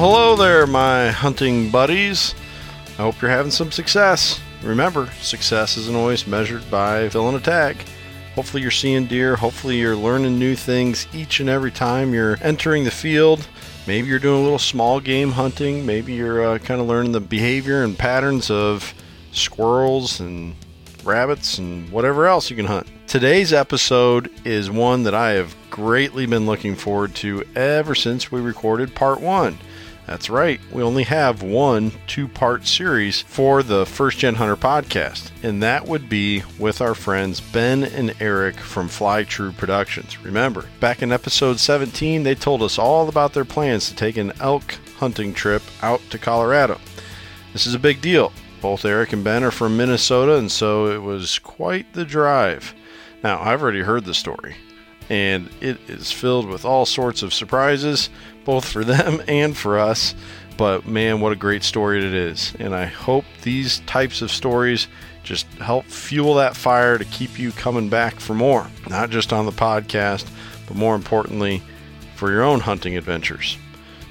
Hello there, my hunting buddies. I hope you're having some success. Remember, success isn't always measured by filling a tag. Hopefully, you're seeing deer. Hopefully, you're learning new things each and every time you're entering the field. Maybe you're doing a little small game hunting. Maybe you're uh, kind of learning the behavior and patterns of squirrels and rabbits and whatever else you can hunt. Today's episode is one that I have greatly been looking forward to ever since we recorded part one. That's right, we only have one two part series for the First Gen Hunter podcast, and that would be with our friends Ben and Erek from Fly True Productions. Remember, back in episode 17, they told us all about their plans to take an elk hunting trip out to Colorado. This is a big deal. Both Erek and Ben are from Minnesota, and so it was quite the drive. Now, I've already heard the story, and it is filled with all sorts of surprises, both for them and for us. But man, what a great story it is. And I hope these types of stories just help fuel that fire to keep you coming back for more, not just on the podcast, but more importantly, for your own hunting adventures.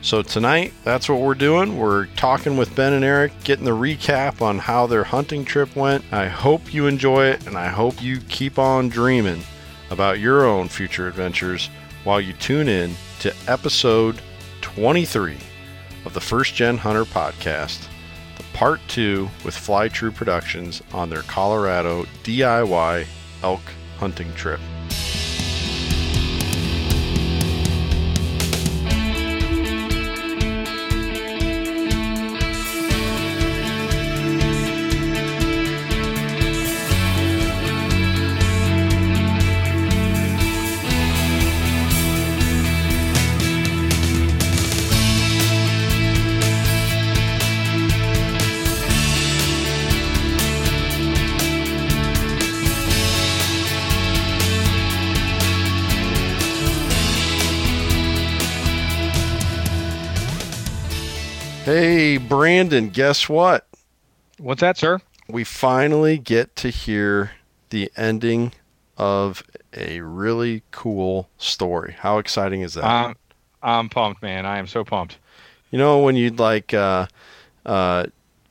So tonight, that's what we're doing. We're talking with Ben and Erek, getting the recap on how their hunting trip went. I hope you enjoy it, and I hope you keep on dreaming about your own future adventures while you tune in to episode 23 of the First Gen Hunter podcast, the part two with Fly True Productions on their Colorado DIY elk hunting trip. Brandon, guess what? What's that, sir? We finally get to hear the ending of a really cool story. How exciting is that? Um, I'm pumped, man. I am so pumped. You know, when you'd like uh, uh,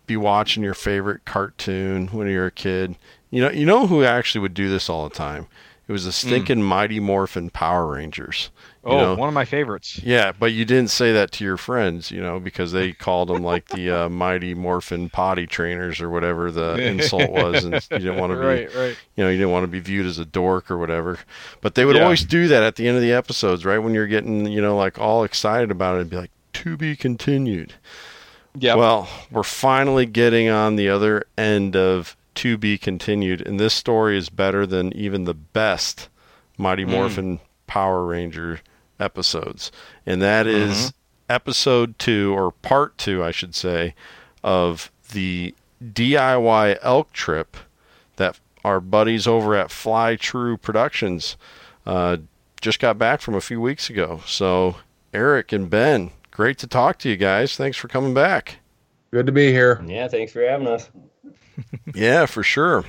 be watching your favorite cartoon when you were a kid, you know, you know who actually would do this all the time? It was the stinking Mighty Morphin Power Rangers. You Oh, know? one of my favorites. Yeah, but you didn't say that to your friends, you know, because they called them like the uh, Mighty Morphin Potty Trainers or whatever the insult was, and you didn't want to be, right, right. you know, you didn't want to be viewed as a dork or whatever. But they would Yeah. always do that at the end of the episodes, right when you're getting, you know, like all excited about it, and be like, "To be continued." Yeah. Well, we're finally getting on the other end of to be continued, and this story is better than even the best Mighty Hmm. Morphin Power Ranger episodes, and that is episode two or part two, I should say, of the DIY elk trip that our buddies over at Fly True Productions uh, just got back from a few weeks ago. So, Erek and Ben, great to talk to you guys. Thanks for coming back. Good to be here. Yeah, thanks for having us. Yeah, for sure.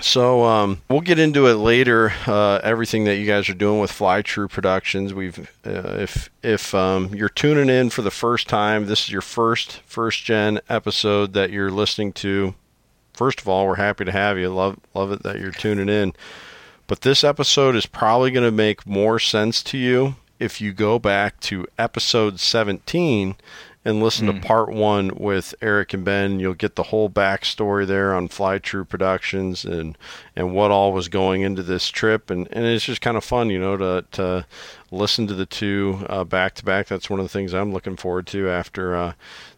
So um, we'll get into it later. Uh, everything that you guys are doing with Fly True Productions. We've uh, if if um, you're tuning in for the first time, this is your first first gen episode that you're listening to. First of all, we're happy to have you. Love love it that you're tuning in. But this episode is probably going to make more sense to you if you go back to episode 17 and listen to part one with Erek and Ben. You'll get the whole backstory there on Fly True Productions and and what all was going into this trip. And, and it's just kind of fun, you know, to to listen to the two uh, back to back. That's one of the things I'm looking forward to after uh,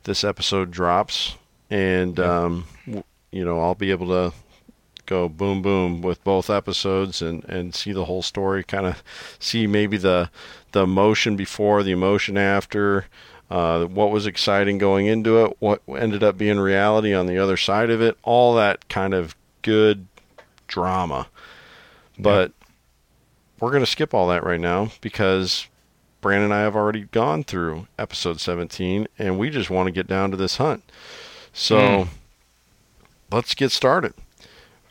this episode drops. And um, you know, I'll be able to go boom boom with both episodes and and see the whole story kind of see maybe the the emotion before the emotion after uh, what was exciting going into it, what ended up being reality on the other side of it, all that kind of good drama. But we're going to skip all that right now because Brandon and I have already gone through episode 17 and we just want to get down to this hunt. So Mm. let's get started.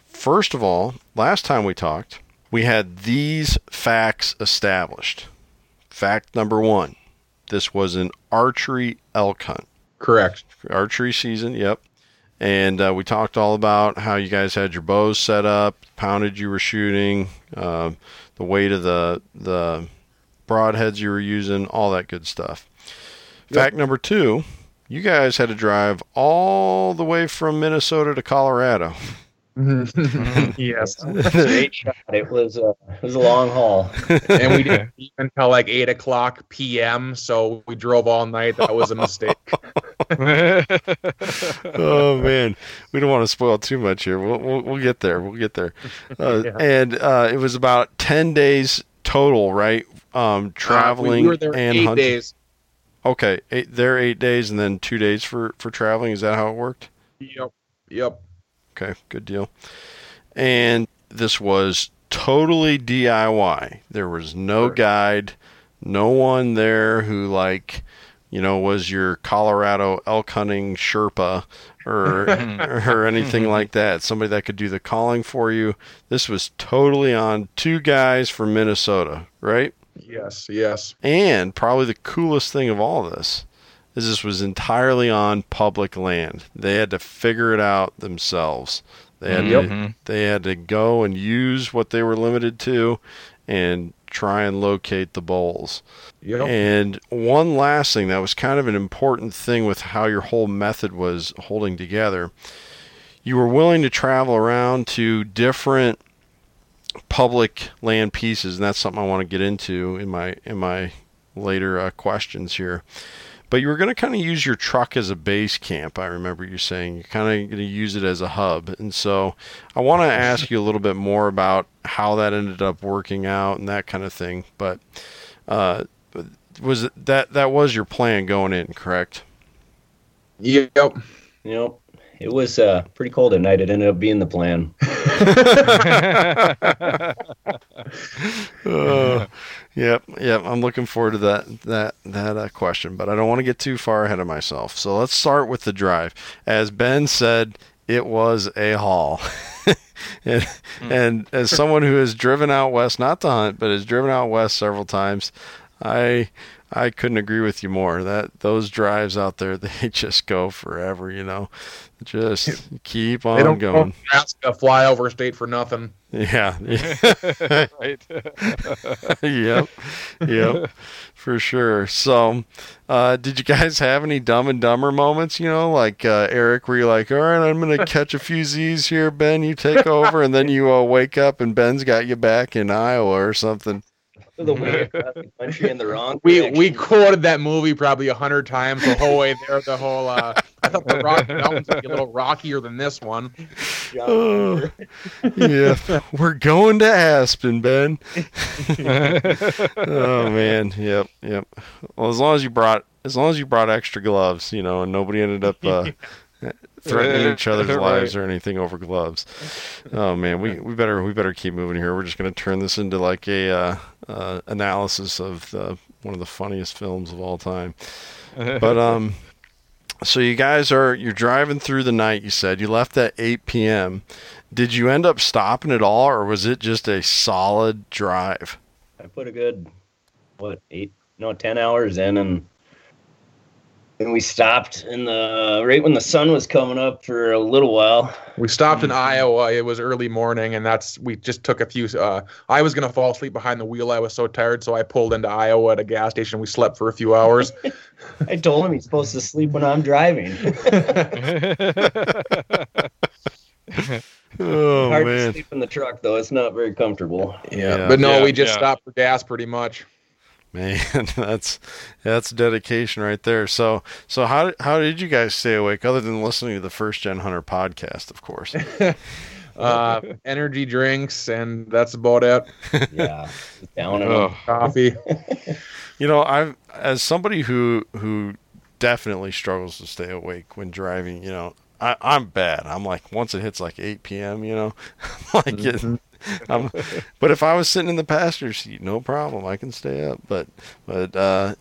First of all, last time we talked, we had these facts established. Fact number one this was an archery elk hunt. Correct. Archery season, yep. And uh, we talked all about how you guys had your bows set up, pounded you were shooting, um, the weight of the the broadheads you were using, all that good stuff. Yep. Fact number two, you guys had to drive all the way from Minnesota to Colorado. yes. Straight shot. It was a it was a long haul. and we didn't leave until like eight o'clock p.m. So we drove all night. That was a mistake. oh man, we don't want to spoil too much here. We'll we'll, we'll get there. We'll get there. Uh, Yeah. And uh, it was about ten days total, right? Um, traveling Uh, we were there and eight hunting. days. Okay, eight, there eight days, and then two days for for traveling. Is that how it worked? Yep. Yep. Okay, good deal. And this was totally DIY. There was no Sure. guide, no one there who like, you know, was your Colorado elk hunting Sherpa or or anything like that. Somebody that could do the calling for you. This was totally on two guys from Minnesota, right? Yes. Yes. And probably the coolest thing of all this is this was entirely on public land. They had to figure it out themselves. They had Yep. to, they had to go and use what they were limited to and try and locate the bowls. Yep. And one last thing that was kind of an important thing with how your whole method was holding together. You were willing to travel around to different public land pieces, and that's something I want to get into in my in my later uh, questions here. But you were going to kind of use your truck as a base camp. I remember you saying you're kind of going to use it as a hub, and so I want to ask you a little bit more about how that ended up working out and that kind of thing. But uh, was it, that that was your plan going in, correct? Yep. You know, it was uh, pretty cold at night. It ended up being the plan. Uh, yep, yep. I'm looking forward to that that that uh, question, but I don't want to get too far ahead of myself. So let's start with the drive. As Ben said, it was a haul. and, and as someone who has driven out west, not to hunt, but has driven out west several times, I I couldn't agree with you more. That those drives out there, they just go forever. You know, just keep They on don't going. to Nebraska fly over state for nothing. Yeah. right. yep, yep, for sure. So, uh, did you guys have any Dumb and Dumber moments? You know, like uh, Erek, where you're like, "All right, I'm gonna catch a few Z's here, Ben. You take over," and then you uh, wake up and Ben's got you back in Iowa or something. The way across the country in the wrong We direction. we quoted that movie probably a hundred times the whole way there. The whole uh, I thought the Rocky Mountains would be a little rockier than this one. John Oh. Denver. Yeah, we're going to Aspen, Ben. oh man, yep, yep. Well, as long as you brought, as long as you brought extra gloves, you know, and nobody ended up uh, threatening each other's Right. lives or anything over gloves. Oh man, we, we better we better keep moving here. We're just gonna turn this into like a uh, uh, analysis of the, one of the funniest films of all time. But um, so you guys are you're driving through the night. You said you left at 8 p.m. Did you end up stopping at all, or was it just a solid drive? I put a good what eight no ten hours in and and we stopped in the right when the sun was coming up for a little while. We stopped in Iowa. It was early morning, and that's we just took a few. Uh, I was gonna fall asleep behind the wheel. I was so tired, so I pulled into Iowa at a gas station. We slept for a few hours. I told him he's supposed to sleep when I'm driving. Oh Hard to sleep in the truck though. It's not very comfortable. Yeah. but no, Yeah, we just yeah. stopped for gas pretty much. Man, that's that's dedication right there. So so how how did you guys stay awake other than listening to the First Gen Hunter podcast, of course? Uh, energy drinks, and that's about it. Yeah, down and Oh. Coffee. You know, I've as somebody who who definitely struggles to stay awake when driving. You know, I, I'm bad. I'm like once it hits like 8 p.m. You know, like it, I'm, but if I was sitting in the passenger seat, no problem. I can stay up. But but uh,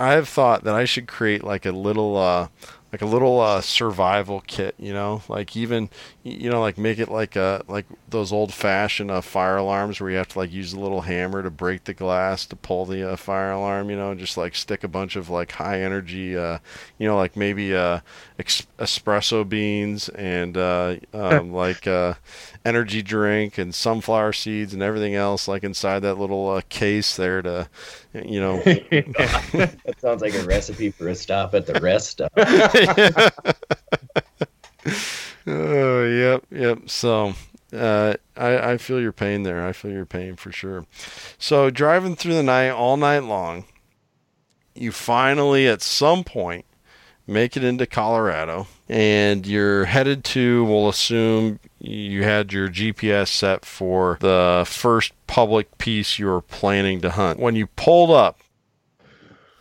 I have thought that I should create like a little uh, like a little uh, survival kit, you know, like even you know like make it like a like those old fashioned uh, fire alarms where you have to like use a little hammer to break the glass to pull the uh, fire alarm, you know, and just like stick a bunch of like high energy, uh, you know, like maybe uh, ex- espresso beans and uh, um, like uh, energy drink and sunflower seeds and everything else like inside that little uh, case there to you know that sounds like a recipe for a stop at the rest stop. oh, yep, yep. So, uh, I, I feel your pain there. I feel your pain for sure. So, driving through the night all night long, you finally, at some point, make it into Colorado, and you're headed to, we'll assume you had your GPS set for the first public piece you were planning to hunt. When you pulled up,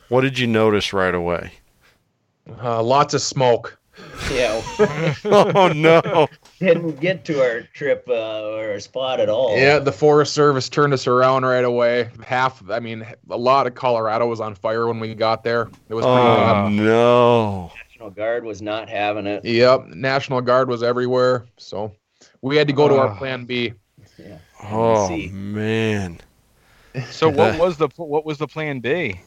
what did you notice right away? Uh, lots of smoke. Yeah, oh no! didn't get to our trip uh, or our spot at all. Yeah, the Forest Service turned us around right away. Half, I mean, a lot of Colorado was on fire when we got there. It was pretty Oh bad. no! National Guard was not having it. Yep, National Guard was everywhere. So we had to go to our Ah. plan B. Yeah. Oh man! So what was the what was the plan B?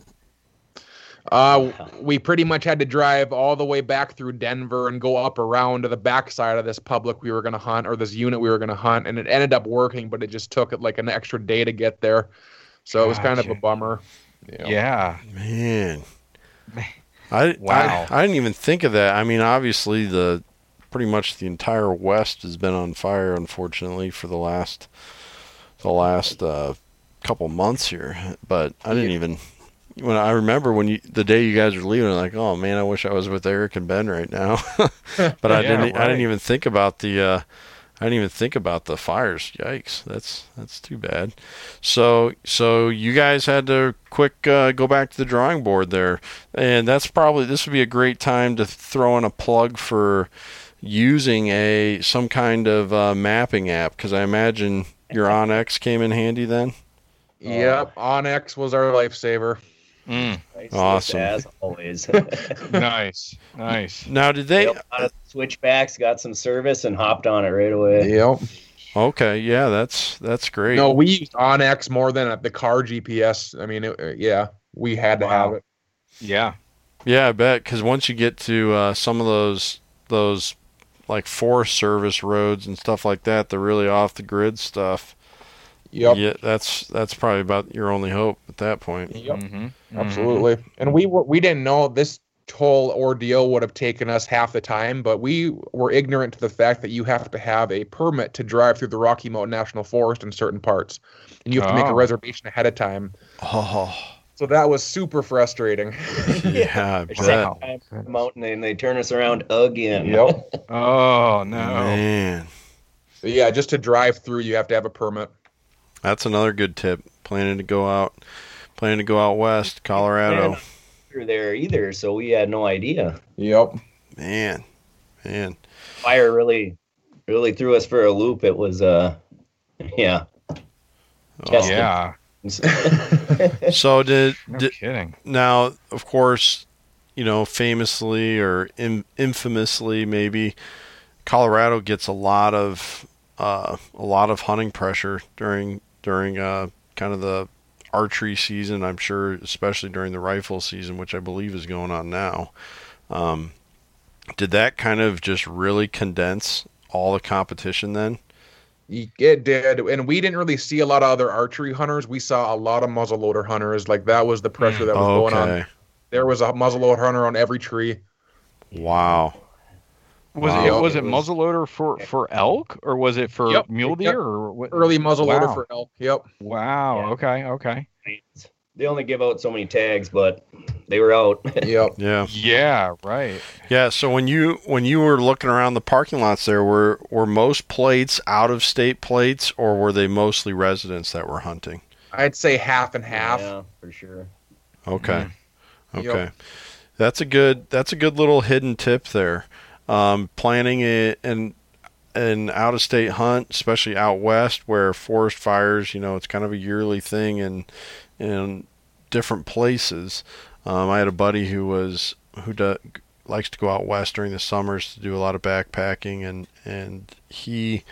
Uh, we pretty much had to drive all the way back through Denver and go up around to the backside of this public we were going to hunt or this unit we were going to hunt. And it ended up working, but it just took it like an extra day to get there. So it was kind of a Gotcha. bummer. Yeah. Man, I, Wow. I I didn't even think of that. I mean, obviously the pretty much the entire West has been on fire, unfortunately, for the last the last uh, couple months here. But I didn't even when I remember when you the day you guys were leaving, I'm like, oh man, I wish I was with Erek and Ben right now. but I didn't. I didn't even think about the. Uh, I didn't even think about the fires. Yikes! That's that's too bad. So so you guys had to quick uh, go back to the drawing board there, and that's probably this would be a great time to throw in a plug for using a some kind of uh, mapping app because I imagine your OnX came in handy then. Yep. OnX was our lifesaver. Mm, Priceless Awesome. As always. nice. Nice. Now did they? Yep, out of switchbacks, got some service, and hopped on it right away. Yep. Okay, yeah, that's that's great. No, we used OnX more than the car GPS. I mean, it, uh, yeah, we had to Wow. have it. Yeah. Yeah, I bet because once you get to uh, some of those those like Forest Service roads and stuff like that, the really off the grid stuff. Yep. Yeah, that's that's probably about your only hope at that point. Yep. Mm-hmm. Absolutely. And we were, we didn't know this whole ordeal would have taken us half the time, but we were ignorant to the fact that you have to have a permit to drive through the Rocky Mountain National Forest in certain parts, and you have to make a Oh. reservation ahead of time. Oh, So that was super frustrating. yeah, I Or bet. second time to the mountain, and they turn us around again. Yep. Oh no. Man, But yeah, just to drive through, you have to have a permit. that's another good tip. Planning to go out, planning to go out west, Colorado. Through there either, so we had no idea. Yep. Man, man. Fire really, really threw us for a loop. It was, uh, yeah. Oh. Yeah. So did, No did kidding. now of course you know famously or in, infamously maybe colorado gets a lot of uh, a lot of hunting pressure during during uh, kind of the archery season i'm sure especially during the rifle season which i believe is going on now um, did that kind of just really condense all the competition then It did, and we didn't really see a lot of other archery hunters. We saw a lot of muzzleloader hunters. Like that was the pressure that was mm. going on. There was a muzzleloader hunter on every tree. wow Was Wow. it was it It was- muzzleloader for for elk or was it for Yep. mule Yep. deer or what? Early muzzleloader Wow. for elk. Yep. Wow. Yeah. Okay. Okay. They only give out so many tags, but they were out. Yep. yeah Yeah. Right. Yeah, so when you when you were looking around the parking lots there, were were most plates out of state plates or were they mostly residents that were hunting? I'd say half and half. Yeah, for sure. Okay. Yep. Okay. That's a good. That's a good little hidden tip there. Um, planning a, an an out of state hunt, especially out west, where forest fires, you know, it's kind of a yearly thing in in different places. Um, I had a buddy who was who do, likes to go out west during the summers to do a lot of backpacking, and and he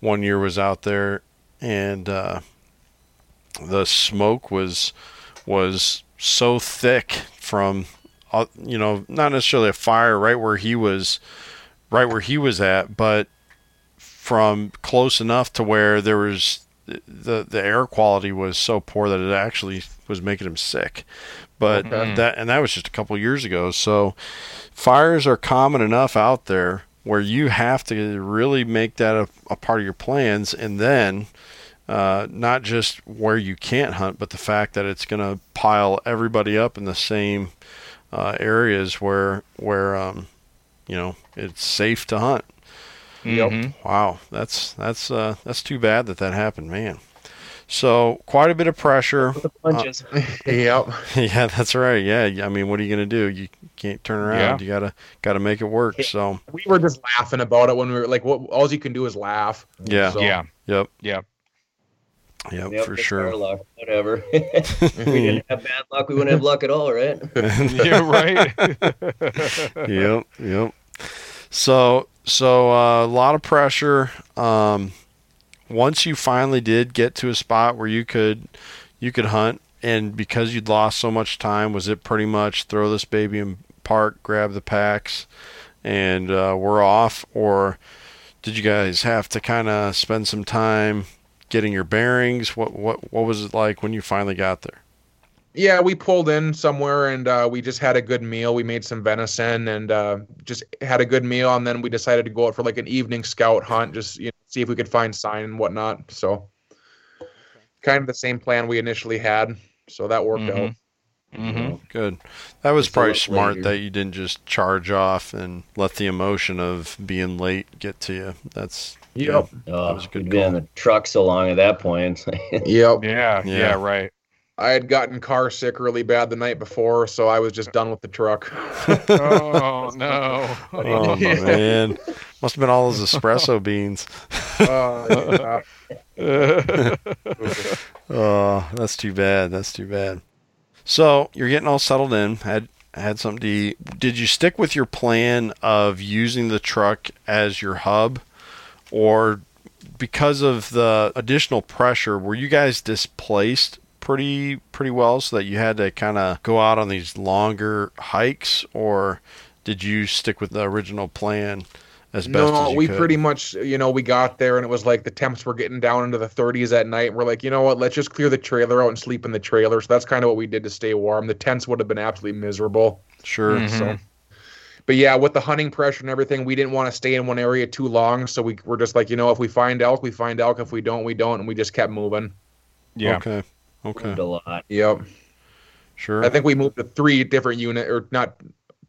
one year was out there, and uh, the smoke was was so thick from uh, you know not necessarily a fire right where he was right where he was at, but from close enough to where there was the the air quality was so poor that it actually was making him sick. But Okay. that and that was just a couple years ago. So fires are common enough out there where you have to really make that a, a part of your plans, and then uh, not just where you can't hunt, but the fact that it's going to pile everybody up in the same uh, areas where where um, you know it's safe to hunt. Yep. Mhm. Wow, that's that's uh, that's too bad that that happened, man. So quite a bit of pressure. The punches. Yep. yeah, that's right. Yeah, I mean, what are you gonna do? You can't turn around. You gotta gotta make it work. So We were just laughing about it when we were like, "What? All you can do is laugh." yeah, So- Yeah. yep, Yep. yep, Yep, for sure. luck. Whatever. we didn't have bad luck. We wouldn't have luck at all, right? Yeah. Right. yep, yep. So, so uh, a lot of pressure. Um, once you finally did get to a spot where you could, you could hunt, and because you'd lost so much time, was it pretty much throw this baby in park, grab the packs, and uh, we're off, or did you guys have to kind of spend some time getting your bearings? What what what was it like when you finally got there? Yeah, we pulled in somewhere and uh, we just had a good meal. We made some venison and uh, just had a good meal, and then we decided to go out for like an evening scout hunt, just you know, see if we could find sign and whatnot. So, kind of the same plan we initially had. So that worked out. hmm Good. That was Just probably smart later. that you didn't just charge off and let the emotion of being late get to you. That's Yep. Oh, was a good we'd been in the truck so long at that point. Yep. Yeah, Yeah. yeah. Right. I had gotten car sick really bad the night before, so I was just done with the truck. Oh no. oh man, must have been all those espresso beans. Uh, yeah. Oh, that's too bad. That's too bad. So you're getting all settled in. Had had something to eat. Did you stick with your plan of using the truck as your hub, or because of the additional pressure, were you guys displaced pretty pretty well so that you had to kind of go out on these longer hikes, or did you stick with the original plan as best no, as you we could? pretty much, you know, we got there and it was like the temps were getting down into the 30s at night. We're like, you know what? Let's just clear the trailer out and sleep in the trailer. So that's kind of what we did to stay warm. The tents would have been absolutely miserable. sure. Mhm. So, but yeah, with the hunting pressure and everything, we didn't want to stay in one area too long. So we were just like, you know, if we find elk, we find elk. If we don't, we don't. And we just kept moving. Yeah. Okay. Okay. Moved a lot. Yep. Sure. I think we moved to three different unit or not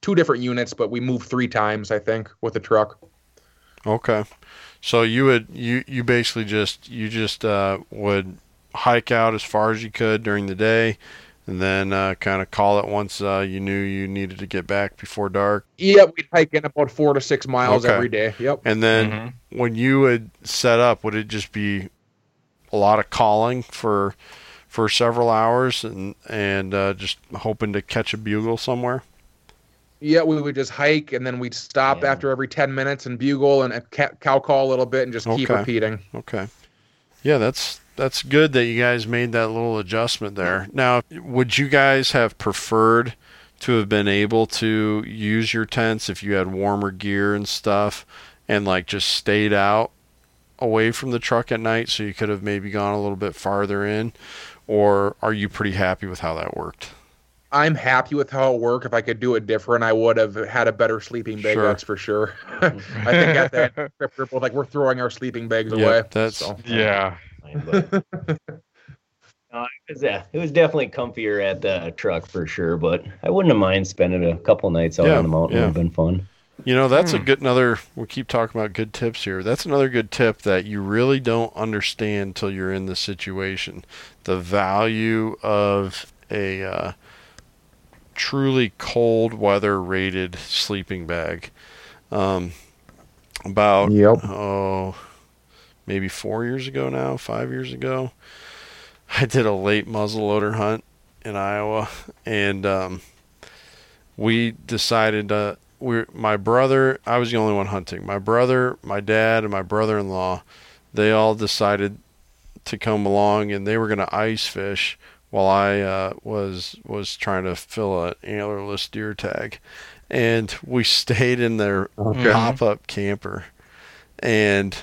two different units, but we moved three times, I think, with the truck. Okay. So you would you you basically just you just uh, would hike out as far as you could during the day, and then uh, kind of call it once uh, you knew you needed to get back before dark. Yeah, we'd hike in about four to six miles Okay. every day. Yep. And then Mhm. when you would set up, would it just be a lot of calling for for several hours and and uh, just hoping to catch a bugle somewhere? Yeah, we would just hike and then we'd stop Yeah. after every 10 minutes and bugle and cow call a little bit and just keep repeating. Okay. Yeah, that's that's good that you guys made that little adjustment there. Now, would you guys have preferred to have been able to use your tents if you had warmer gear and stuff and like just stayed out away from the truck at night so you could have maybe gone a little bit farther in or are you pretty happy with how that worked? I'm happy with how it worked. If I could do it different, I would have had a better sleeping bag, Sure. that's for sure. I think at that trip, we we're both like, we're throwing our sleeping bags Yeah, away. that's- so. Yeah. But, no, it was, yeah, it was definitely comfier at the truck for sure, but I wouldn't have mind spending a couple nights out Yeah, on the mountain. It would have been fun. You know, that's a Hmm. good another we keep talking about good tips here. That's another good tip that you really don't understand till you're in the situation. The value of a uh, truly cold weather rated sleeping bag. Um, about Yep. oh, maybe four years ago now, five years ago, I did a late muzzleloader hunt in Iowa, and um, we decided to. We, my brother, I was the only one hunting. My brother, my dad, and my brother-in-law, they all decided to come along, and they were going to ice fish while I uh, was was trying to fill an antlerless deer tag, and we stayed in their Okay. pop-up camper, and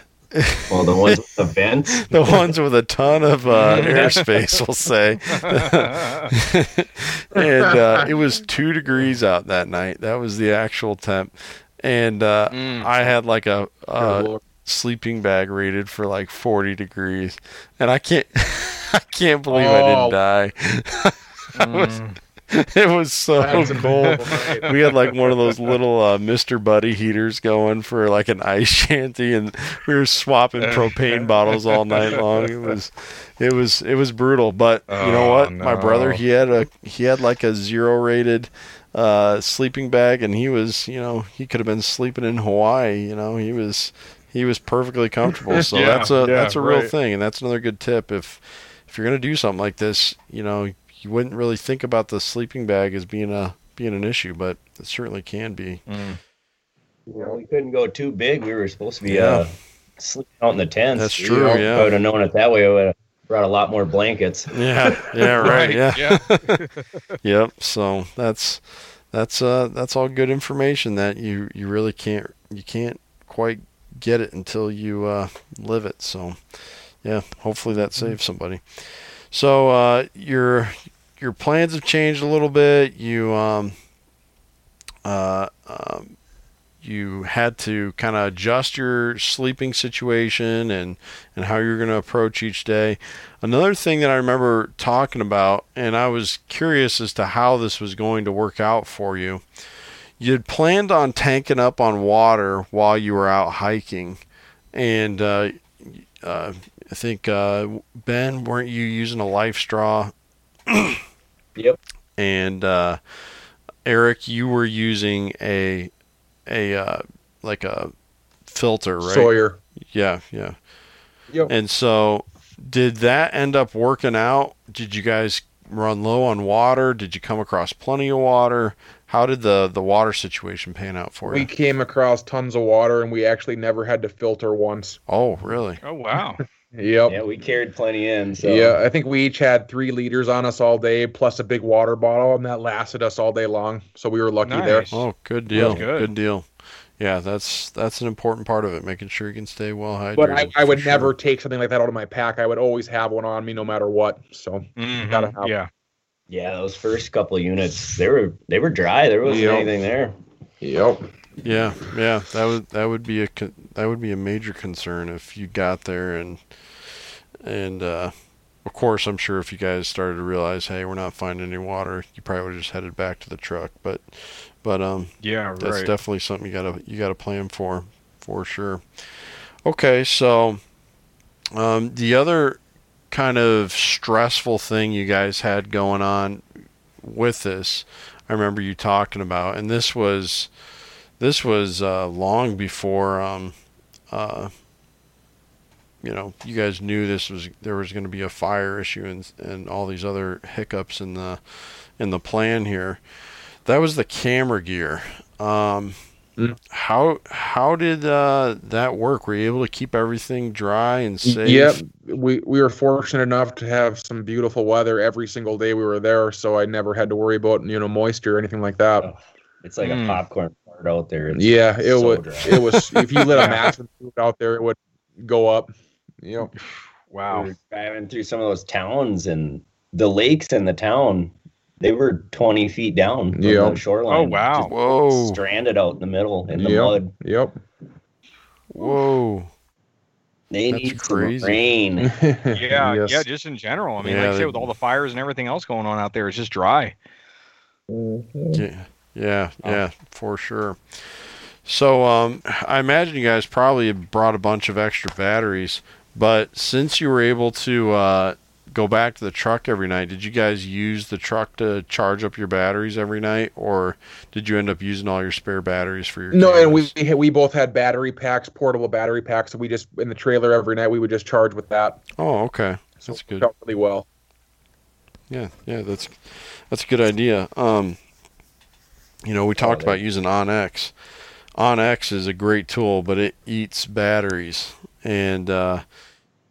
Well, the ones with the vents. the ones with a ton of uh, airspace, we'll say. and uh, it was two degrees out that night. That was the actual temp. And uh, Mm. I had like a, Good a lord. Sleeping bag rated for like 40 degrees, and I can't, I can't believe I didn't Oh. die. Mm. it was so cold. We had like one of those little uh, Mr. Buddy heaters going for like an ice shanty, and we were swapping propane bottles all night long. It was, it was, it was brutal. But you know Oh, what? My brother, he had a, he had like a zero rated uh, sleeping bag, and he was, you know, he could have been sleeping in Hawaii. You know, he was, he was perfectly comfortable. So Yeah, that's a, yeah, that's a real right. thing, and that's another good tip. If, if you're gonna do something like this, you know, you wouldn't really think about the sleeping bag as being a being an issue, but it certainly can be. Mm. You know, we couldn't go too big. We were supposed to be Yeah. uh, sleeping out in the tents. That's You true, know, yeah. I would have known it that way, I would have brought a lot more blankets. Yeah, yeah, right, yeah, Yeah. yep. So that's that's uh that's all good information that you you really can't you can't quite get it until you uh, live it. So yeah, hopefully that saves somebody. So uh, your your plans have changed a little bit. You um uh um you had to kind of adjust your sleeping situation and and how you're going to approach each day. Another thing that I remember talking about, and I was curious as to how this was going to work out for you. You'd planned on tanking up on water while you were out hiking, and uh, uh, I think uh, Ben, weren't you using a LifeStraw? Yep. And uh, Erek, you were using a a uh, like a filter, right? Sawyer. Yeah, yeah. Yep. And so, did that end up working out? Did you guys run low on water? Did you come across plenty of water? How did the the water situation pan out for We you? We came across tons of water and we actually never had to filter once. Oh, really? Oh wow. Yep. Yeah, we carried plenty in. So Yeah, I think we each had three liters on us all day, plus a big water bottle, and that lasted us all day long. So we were lucky there. Oh, good deal. good. Good deal. Yeah, that's that's an important part of it, making sure you can stay well hydrated. But I, I would sure. never take something like that out of my pack. I would always have one on me no matter what. So Mhm. Gotta have- Yeah. Yeah, those first couple of units, they were they were dry. There wasn't Yep. anything there. Yep. Yeah, yeah, that would that would be a that would be a major concern if you got there and and uh, of course I'm sure if you guys started to realize, hey, we're not finding any water, you probably would have just headed back to the truck. But but um, Yeah. that's Right. definitely something you gotta you gotta plan for for sure. Okay, so um, the other kind of stressful thing you guys had going on with this, I remember you talking about, and this was this was uh, long before um, uh, you know you guys knew this was there was going to be a fire issue and and all these other hiccups in the in the plan here. That was the camera gear. Um. How how did uh, that work? Were you able to keep everything dry and safe? Yep. We we were fortunate enough to have some beautiful weather every single day we were there, so I never had to worry about you know moisture or anything like that. Oh, It's like Mm. a popcorn fart out there. It's Yeah, it so was. dry. It was. If you lit a match and threw it out there, it would go up. Yep. Wow. We were driving through some of those towns and the lakes in the town, they were 20 feet down from Yeah. the shoreline. Oh, wow. just Whoa, Stranded out in the middle in the Yep. mud. Yep. whoa. They That's need crazy. some rain. Yeah. Yes. Yeah. Just in general. I mean, Yeah, like I they- say, with all the fires and everything else going on out there, it's just dry. Yeah, yeah, Oh. yeah, for sure. So, um, I imagine you guys probably brought a bunch of extra batteries, but since you were able to uh, go back to the truck every night, did you guys use the truck to charge up your batteries every night, or did you end up using all your spare batteries for your? No, and we we both had battery packs, portable battery packs. So we just in the trailer every night we would just charge with that. Oh, okay. So That's good. Felt really well. Yeah, yeah, that's that's a good idea. Um, you know, we talked about using OnX. OnX is a great tool, but it eats batteries, and uh,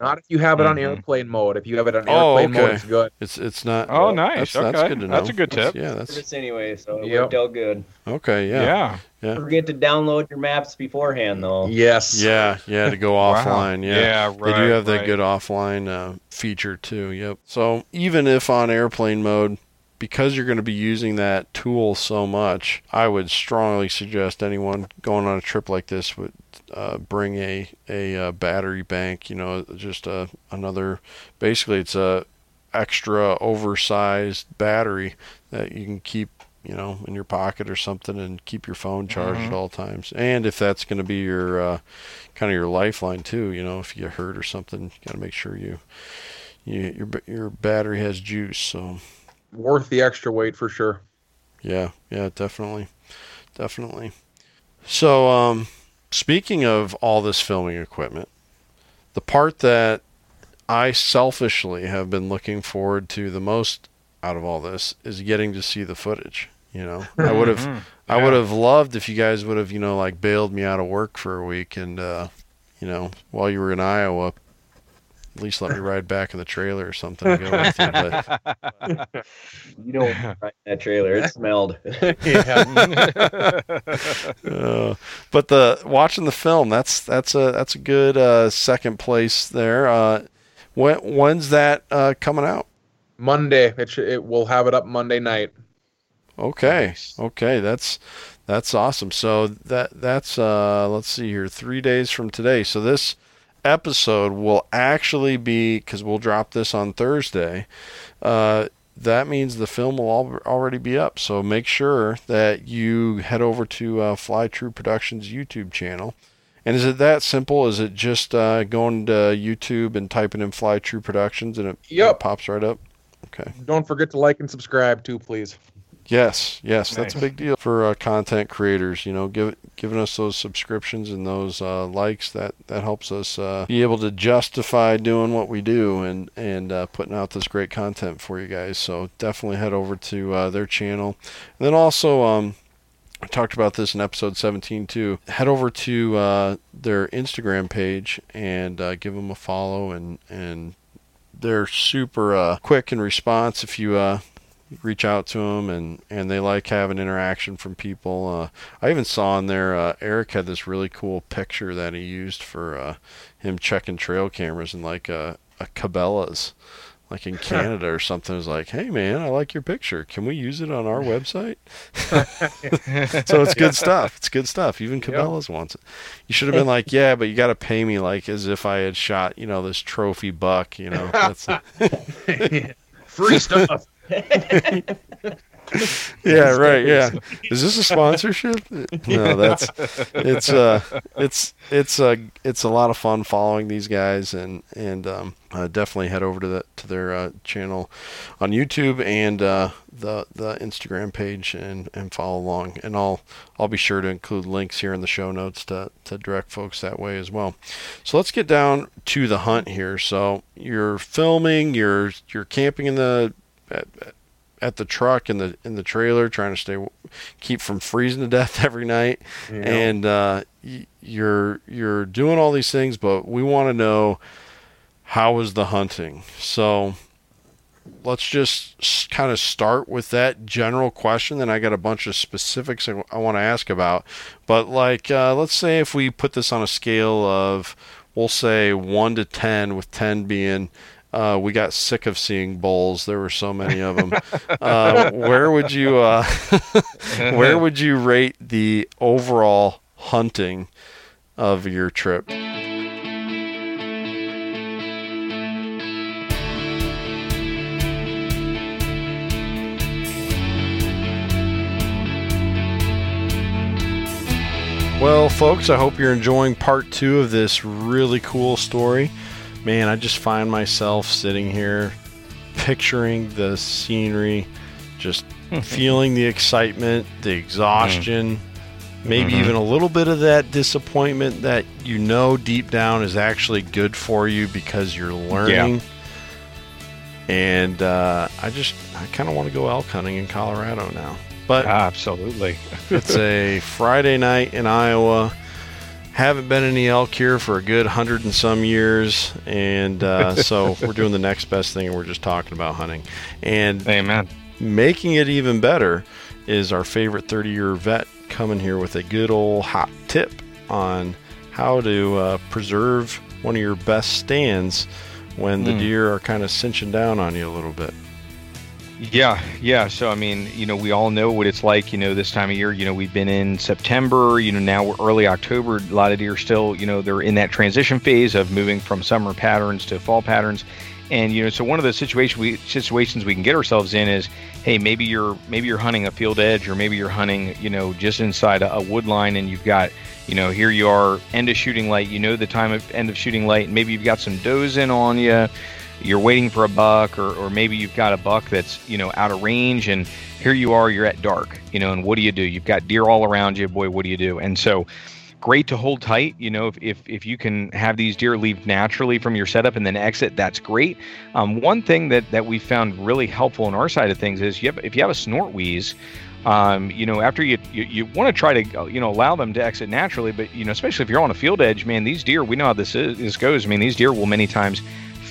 Not if you have it on Mhm. airplane mode. If you have it on Oh, airplane mode, it's good. it's it's not. Oh, Well, nice. That's, okay. that's good to know. That's a good That's- tip. yeah, that's Service anyway, so it Yep. worked out good. okay. Yeah, Yeah. Yeah. Forget to download your maps beforehand, though. Yes. yeah, yeah. To go Wow. offline. Yeah. Yeah, They do have that right. good offline uh, feature too. Yep. So even if on airplane mode, because you're going to be using that tool so much, I would strongly suggest anyone going on a trip like this would uh, bring a a uh, battery bank. You know, just a another. Basically, it's a extra oversized battery that you can keep you know in your pocket or something and keep your phone charged Mhm. at all times and if that's going to be your uh, kind of your lifeline too you know if you get hurt or something you got to make sure you you your your battery has juice so Worth the extra weight for sure. yeah yeah definitely definitely so um speaking of all this filming equipment the part that I selfishly have been looking forward to the most out of all this is getting to see the footage you know I would have Mhm. I would have loved if you guys would have, you know, like bailed me out of work for a week and, uh, you know, while you were in Iowa, at least let me ride back in the trailer or something. And go with you. But, You don't ride that trailer. It smelled. uh, but the watching the film, that's that's a that's a good uh, second place there. Uh, when when's that uh, coming out? Monday. It should, it will have it up Monday night. Okay, Nice. okay, that's that's awesome. So that that's uh, let's see here, three days from today. So this episode will actually be because we'll drop this on Thursday. Uh, that means the film will al- already be up. So make sure that you head over to uh, Fly True Productions YouTube channel. And is it that simple? Is it just uh, going to YouTube and typing in Fly True Productions and it, it pops right up? Okay. Don't forget to like and subscribe too, please. Yes, yes, that's a big deal for uh, content creators. You know, give, giving us those subscriptions and those uh, likes that that helps us uh, be able to justify doing what we do and and uh, putting out this great content for you guys. So definitely head over to uh, their channel, and then also um, I talked about this in episode 17 too. Head over to uh, their Instagram page and uh, give them a follow and and they're super uh, quick in response if you uh, reach out to them and and they like having interaction from people. Uh, i even saw in there uh, erek had this really cool picture that he used for uh, him checking trail cameras and like a, a cabela's like in canada or something. It was like hey man i like your picture. Can we use it on our website? So it's good stuff. It's good stuff. Even cabela's wants it. You should have been like yeah but you got to pay me like as if i had shot you know this trophy buck you know? That's Free stuff. yeah right yeah. Is this a sponsorship? No that's it's uh it's it's uh it's a lot of fun following these guys and and um uh, definitely head over to the to their uh, channel on youtube and uh the the instagram page and and follow along. And i'll i'll be sure to include links here in the show notes to to direct folks that way as well. So let's get down to the hunt here. So you're filming you're you're camping in the at, at the truck in the in the trailer trying to stay keep from freezing to death every night. And uh, y- you're you're doing all these things but we want to know how was the hunting? So let's just kind of start with that general question then i got a bunch of specifics i, want to ask about. But like uh, let's say if we put this on a scale of we'll say 1 to 10 with 10 being uh, we got sick of seeing bulls. There were so many of them. uh, where would you uh, where would you rate the overall hunting of your trip? Well, folks, I hope you're enjoying part two of this really cool story. Man, I just find myself sitting here picturing the scenery, just feeling the excitement, the exhaustion, maybe Mhm. even a little bit of that disappointment that you know deep down is actually good for you because you're learning. And uh, I just, I kind of want to go elk hunting in Colorado now. But Absolutely. it's a Friday night in Iowa. Haven't been any elk here for a good hundred and some years, and uh, so we're doing the next best thing, and we're just talking about hunting. And Amen. making it even better is our favorite 30 year vet coming here with a good old hot tip on how to uh, preserve one of your best stands when the Mm. deer are kind of cinching down on you a little bit. Yeah, yeah. So I mean, you know, we all know what it's like. You know, this time of year. You know, we've been in September. You know, now we're early October. A lot of deer still, you know, they're in that transition phase of moving from summer patterns to fall patterns. And you know, so one of the situation we situations we can get ourselves in is, hey, maybe you're maybe you're hunting a field edge, or maybe you're hunting, you know, just inside a, a wood line, and you've got, you know, here you are, end of shooting light. You know the time of end of shooting light, and maybe you've got some does in on you you're waiting for a buck or, or maybe you've got a buck that's you know out of range and here you are you're at dark you know and what do you do? You've got deer all around you boy what do you do? And so great to hold tight you know if, if, if you can have these deer leave naturally from your setup and then exit that's great. Um, one thing that that we found really helpful on our side of things is you have, if you have a snort wheeze um, you know, after you you, you want to try to you know allow them to exit naturally, but you know, especially if you're on a field edge, man, these deer, we know how this is this goes. I mean, these deer will many times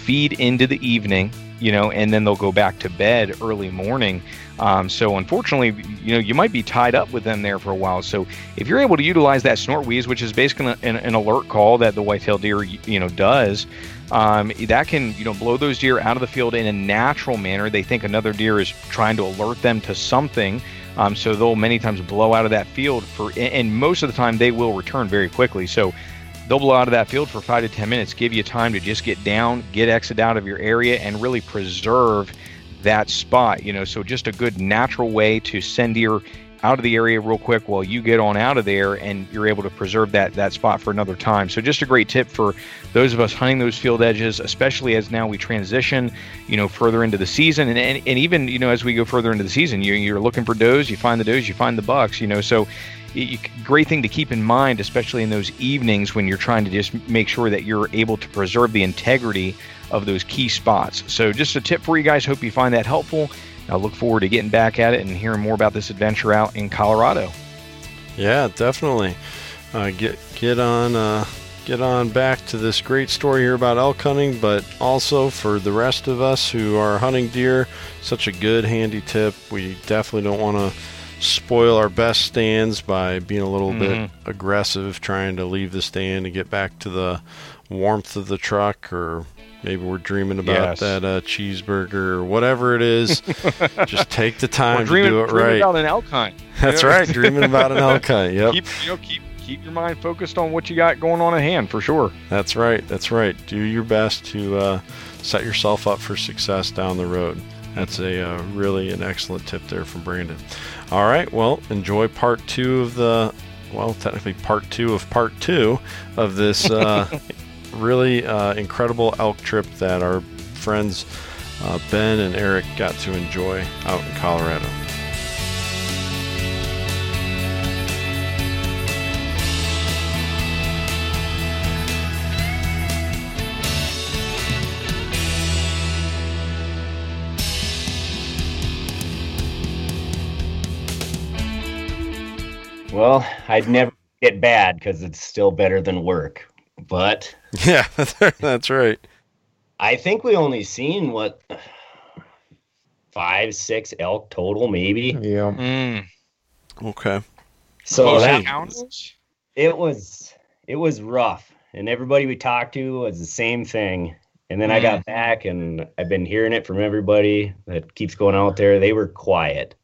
feed into the evening, you know, and then they'll go back to bed early morning. Um, so unfortunately, you know, you might be tied up with them there for a while. So if you're able to utilize that snort wheeze, which is basically an, an alert call that the whitetail deer, you know, does, um, that can, you know, blow those deer out of the field in a natural manner. They think another deer is trying to alert them to something. Um, so they'll many times blow out of that field for, and most of the time they will return very quickly. So they'll blow out of that field for five to 10 minutes, give you time to just get down, get exit out of your area, and really preserve that spot. You know, so just a good natural way to send deer out of the area real quick while you get on out of there and you're able to preserve that that spot for another time. So just a great tip for those of us hunting those field edges, especially as now we transition, you know, further into the season and, and, and even, you know, as we go further into the season, you, you're looking for does, you find the does, you find the bucks, you know, so great thing to keep in mind, especially in those evenings when you're trying to just make sure that you're able to preserve the integrity of those key spots. So just a tip for you guys. Hope you find that helpful. I look forward to getting back at it and hearing more about this adventure out in Colorado. Yeah, definitely. Uh, get get on uh, get on back to this great story here about elk hunting, but also for the rest of us who are hunting deer, such a good handy tip. We definitely don't want to spoil our best stands by being a little bit aggressive, trying to leave the stand and get back to the warmth of the truck or Maybe we're dreaming about Yes. that uh, cheeseburger or whatever it is. Just take the time to dreaming, do it dreaming right. about an elk hunt. That's right. Dreaming about an elk hunt. Yep. Keep you know keep keep your mind focused on what you got going on at hand for sure. That's right. That's right. Do your best to uh, set yourself up for success down the road. That's a uh, really an excellent tip there from Brandon. All right. Well, enjoy part two of the, well, technically part two of part two of this uh, really uh, incredible elk trip that our friends uh, Ben and Erek got to enjoy out in Colorado. Well, I'd never get bad because it's still better than work. But Yeah, that's right. I think we only seen what five, six elk total, maybe. Yeah. Mm. Okay. So Oh, that, counts? it was it was rough, and everybody we talked to was the same thing. And then I got back, and I've been hearing it from everybody that keeps going out there. They were quiet.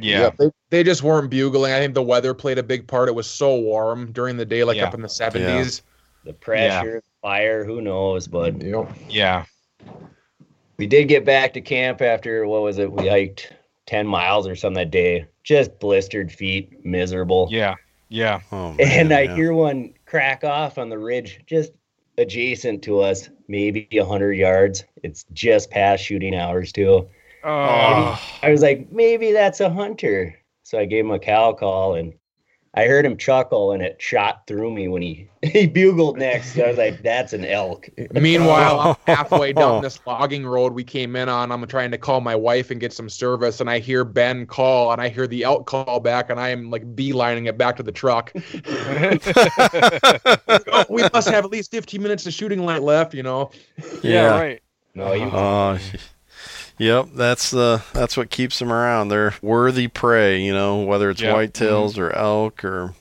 Yeah. They, they just weren't bugling. I think the weather played a big part. It was so warm during the day, like Yeah. up in the 70s. The pressure, fire, who knows? But Yep. Yeah. we did get back to camp after what was it? We hiked ten miles or something that day. Just blistered feet, miserable. Yeah. Yeah. Oh, and I yeah. hear one crack off on the ridge, just adjacent to us, maybe a hundred yards. It's just past shooting hours too. Oh, I was like, maybe that's a hunter. So I gave him a cow call and I heard him chuckle and it shot through me when he, he bugled next. I was like, that's an elk. Meanwhile, I'm halfway down this logging road we came in on. I'm trying to call my wife and get some service, and I hear Ben call, and I hear the elk call back, and I am like beelining it back to the truck. oh, we must have at least 15 minutes of shooting light left, you know. yeah, right. No, he was Oh, yep. That's the that's what keeps them around. They're worthy prey. You know, whether it's Yeah. whitetails or elk or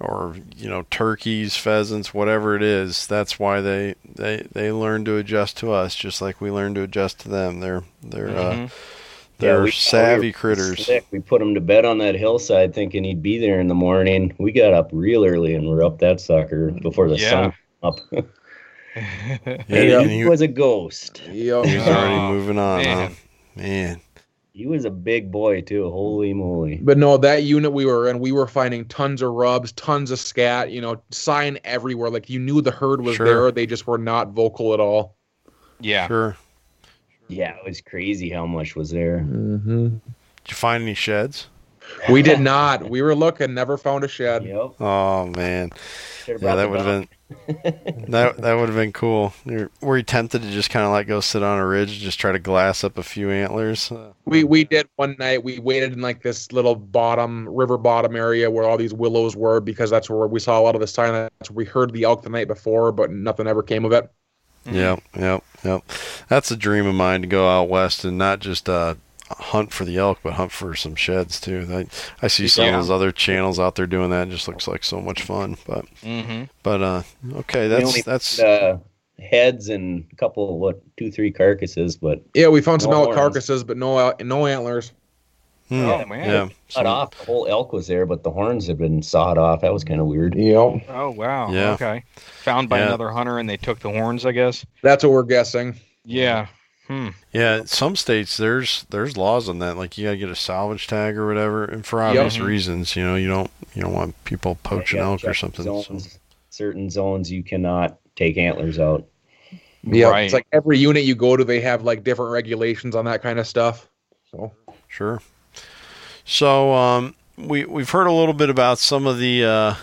or you know turkeys, pheasants, whatever it is. That's why they they they learn to adjust to us, just like we learn to adjust to them. They're they're uh, Mhm. they're we- we savvy were critters. slick. We put him to bed on that hillside thinking he'd be there in the morning. We got up real early and we're up that sucker before the Yeah. sun up. Yeah, and and he he, was a ghost. Yep. he was already Oh, moving on. huh? Man, He was a big boy too. Holy moly. But no, that unit we were in, we were finding tons of rubs, tons of scat, you know, sign everywhere. Like you knew the herd was Sure. there. They just were not vocal at all. yeah. sure. Yeah, it was crazy how much was there. Mm-hmm. Did you find any sheds? We did not. We were looking, never found a shed. Yep. Oh man, yeah, that would have been that that would have been cool. You're, were you tempted to just kind of like go sit on a ridge and just try to glass up a few antlers? Uh, We we did one night. We waited in like this little bottom river bottom area where all these willows were because that's where we saw a lot of the sign. That's we heard the elk the night before, but nothing ever came of it. Yep, yep, yep. That's a dream of mine to go out west and not just uh, hunt for the elk, but hunt for some sheds too. I, I see some Yeah. of those other channels out there doing that. It just looks like so much fun. But hmm but uh, okay, that's only that's found, uh, heads and a couple what two three carcasses, but Yeah, we found some elk horns. carcasses, but no no antlers. hmm, Oh, man. yeah. cut so- off. The whole elk was there, but the horns had been sawed off. That was kind of weird. Yep, Oh wow. Yeah. Okay. Found by Yeah. another hunter, and they took the horns, I guess. that's what we're guessing. Yeah. Hmm. Yeah, some states there's there's laws on that. Like you gotta get a salvage tag or whatever, and for obvious Mhm. reasons. You know, you don't you don't want people poaching You elk or check something. so- Certain zones you cannot take antlers out. Yeah, Right. it's like every unit you go to, they have like different regulations on that kind of stuff. So Sure. So um, we we've heard a little bit about some of the uh,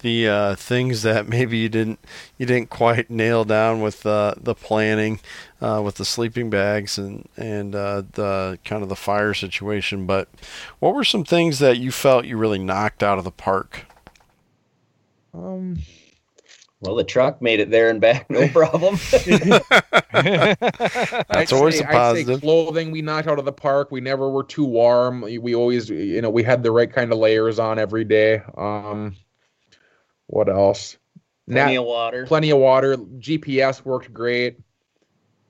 the uh, things that maybe you didn't you didn't quite nail down with uh, the planning uh, with the sleeping bags and and uh, the kind of the fire situation. But what were some things that you felt you really knocked out of the park? um, Well, the truck made it there and back, no problem. That's I'd always say, a I'd say positive. clothing we knocked out of the park. We never were too warm. We we always, you know, we had the right kind of layers on every day. Um, what else? Plenty Nat- of water. plenty of water. GPS worked great.